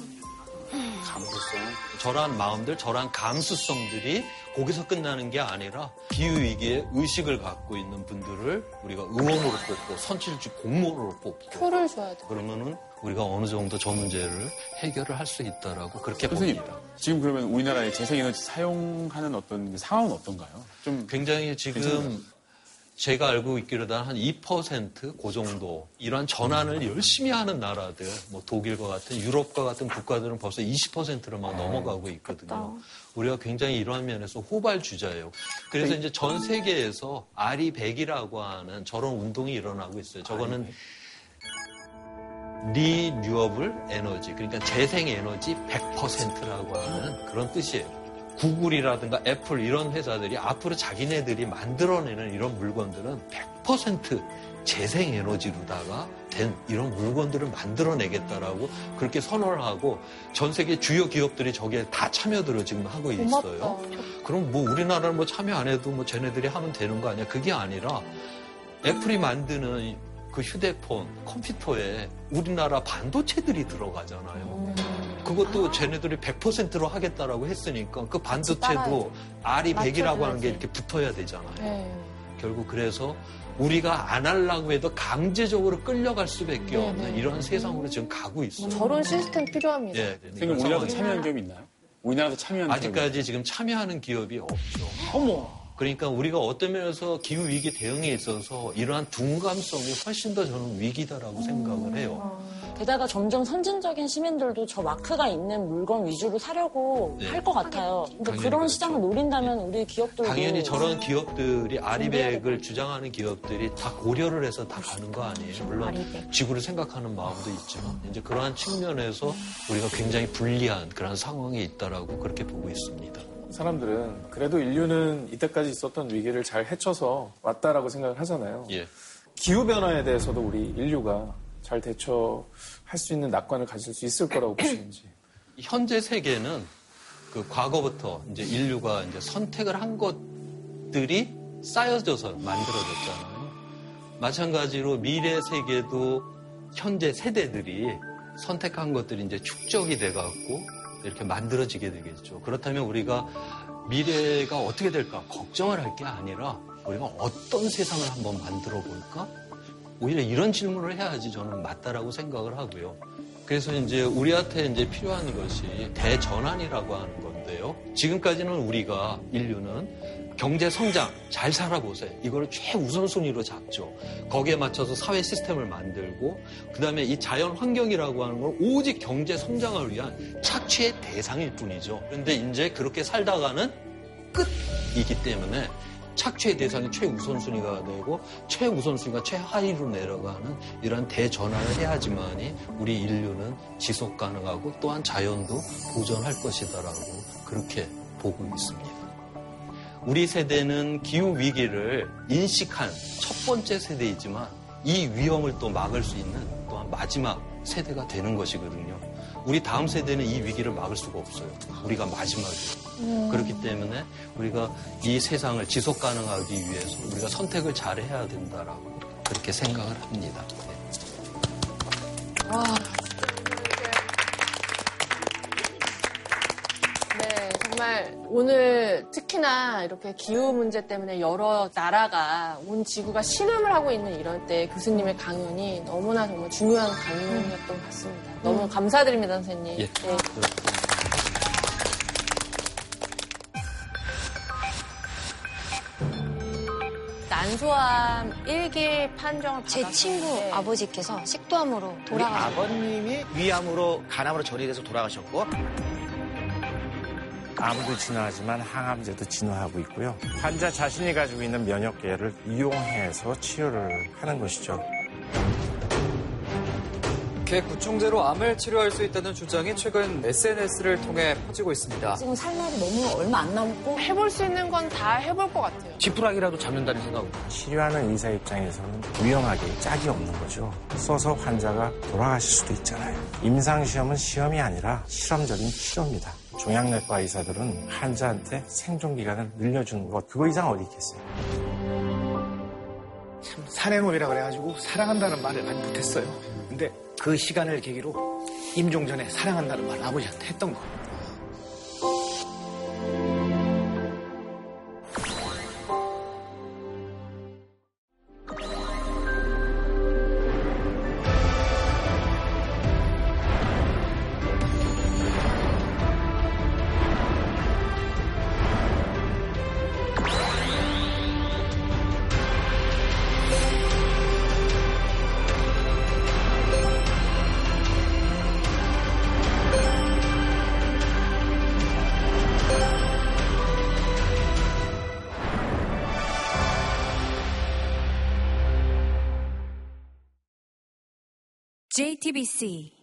감수성. 저러한 마음들, 저러한 감수성들이 거기서 끝나는 게 아니라 기후 위기에 의식을 갖고 있는 분들을 우리가 의원으로 뽑고 선출직 공무원으로 뽑고 표를 줘야 돼. 그러면은 우리가 어느 정도 저 문제를 해결을 할 수 있다라고 그렇게 선생님, 봅니다. 지금 그러면 우리나라의 재생에너지 사용하는 어떤 상황은 어떤가요? 좀 굉장히 지금 괜찮나요? 제가 알고 있기로는 한 2%그 정도 이러한 전환을 열심히 하는 나라들, 뭐 독일과 같은 유럽과 같은 국가들은 벌써 20%를 막 넘어가고 있거든요. 우리가 굉장히 이러한 면에서 호발주자예요. 그래서 이제 전 세계에서 아리 백이라고 하는 저런 운동이 일어나고 있어요. 저거는 renewable energy, 그러니까 재생 에너지 100%라고 하는 그런 뜻이에요. 구글이라든가 애플 이런 회사들이 앞으로 자기네들이 만들어내는 이런 물건들은 100% 재생 에너지로다가 된 이런 물건들을 만들어내겠다라고 그렇게 선언을 하고 전 세계 주요 기업들이 저기에 다 참여들을 지금 하고 있어요. 그럼 뭐 우리나라는 뭐 참여 안 해도 뭐 쟤네들이 하면 되는 거 아니야? 그게 아니라 애플이 만드는 그 휴대폰, 컴퓨터에 우리나라 반도체들이 들어가잖아요. 그것도 쟤네들이 100%로 하겠다라고 했으니까 그 반도체도 R이 100이라고 하는 게 이렇게 붙어야 되잖아요. 네. 결국 그래서 우리가 안 하려고 해도 강제적으로 끌려갈 수밖에 네, 없는 네. 이런 세상으로 지금 가고 있어요. 저런 시스템 필요합니다. 네, 네. 지금 우리나라도 참여한 기업이 있나요? 우리나라도 참여하는 아직까지 기업이... 지금 참여하는 기업이 없죠. 어머. 그러니까 우리가 어떤 면에서 기후 위기 대응에 있어서 이러한 둔감성이 훨씬 더 저는 위기다라고 생각을 해요. 게다가 점점 선진적인 시민들도 저 마크가 있는 물건 위주로 사려고 네. 할것 같아요. 근데 그런 그렇죠. 시장을 노린다면 우리 기업들도 당연히 저런 기업들이 아리백을 주장하는 기업들이 다 고려를 해서 다 가는 거 아니에요. 물론 아리백. 지구를 생각하는 마음도 있지만 이제 그러한 측면에서 우리가 굉장히 불리한 그런 상황에 있다라고 그렇게 보고 있습니다. 사람들은 그래도 인류는 이때까지 있었던 위기를 잘 헤쳐서 왔다라고 생각을 하잖아요. 예. 기후 변화에 대해서도 우리 인류가 잘 대처할 수 있는 낙관을 가질 수 있을 거라고 보시는지. 현재 세계는 그 과거부터 이제 인류가 이제 선택을 한 것들이 쌓여져서 만들어졌잖아요. 마찬가지로 미래 세계도 현재 세대들이 선택한 것들이 이제 축적이 돼갖고 이렇게 만들어지게 되겠죠. 그렇다면 우리가 미래가 어떻게 될까 걱정을 할 게 아니라 우리가 어떤 세상을 한번 만들어 볼까? 오히려 이런 질문을 해야지 저는 맞다라고 생각을 하고요. 그래서 이제 우리한테 이제 필요한 것이 대전환이라고 하는 건데요. 지금까지는 우리가 인류는 경제 성장 잘 살아보세요. 이거를 최우선순위로 잡죠. 거기에 맞춰서 사회 시스템을 만들고 그다음에 이 자연 환경이라고 하는 걸 오직 경제 성장을 위한 착취의 대상일 뿐이죠. 그런데 이제 그렇게 살다가는 끝이기 때문에 착취의 대상이 최우선순위가 되고 최우선순위가 최하위로 내려가는 이런 대전환을 해야지만이 우리 인류는 지속 가능하고 또한 자연도 보존할 것이다라고 그렇게 보고 있습니다. 우리 세대는 기후 위기를 인식한 첫 번째 세대이지만 이 위험을 또 막을 수 있는 또한 마지막 세대가 되는 것이거든요. 우리 다음 세대는 이 위기를 막을 수가 없어요. 우리가 마지막이에요. 음. 그렇기 때문에 우리가 이 세상을 지속 가능하기 위해서 우리가 선택을 잘 해야 된다라고 그렇게 생각을 합니다. 네. 와. 정말 오늘 특히나 이렇게 기후 문제 때문에 여러 나라가 온 지구가 신음을 하고 있는 이런 때 교수님의 강연이 너무나 정말 중요한 강연이었던 것 같습니다. 너무 음. 감사드립니다, 선생님. 예. 네. 난소암 1기 판정을 제 친구 아버지께서 식도암으로 돌아가셨고 아버님이 위암으로 간암으로 전이돼서 돌아가셨고 암도 진화하지만 항암제도 진화하고 있고요. 환자 자신이 가지고 있는 면역계를 이용해서 치료를 하는 것이죠. 개구충제로 암을 치료할 수 있다는 주장이 최근 SNS를 통해 퍼지고 있습니다. 지금 살 날이 너무 얼마 안 남고 해볼 수 있는 건 다 해볼 것 같아요. 지푸라기라도 잡는다는 생각. 치료하는 의사 입장에서는 위험하게 짝이 없는 거죠. 써서 환자가 돌아가실 수도 있잖아요. 임상시험은 시험이 아니라 실험적인 치료입니다. 종양내과 의사들은 환자한테 생존 기간을 늘려주는 것 그거 이상 어디 있겠어요. 참 사내놈이라 그래가지고 사랑한다는 말을 많이 못했어요. 근데 그 시간을 계기로 임종 전에 사랑한다는 말을 아버지한테 했던 거. TBC.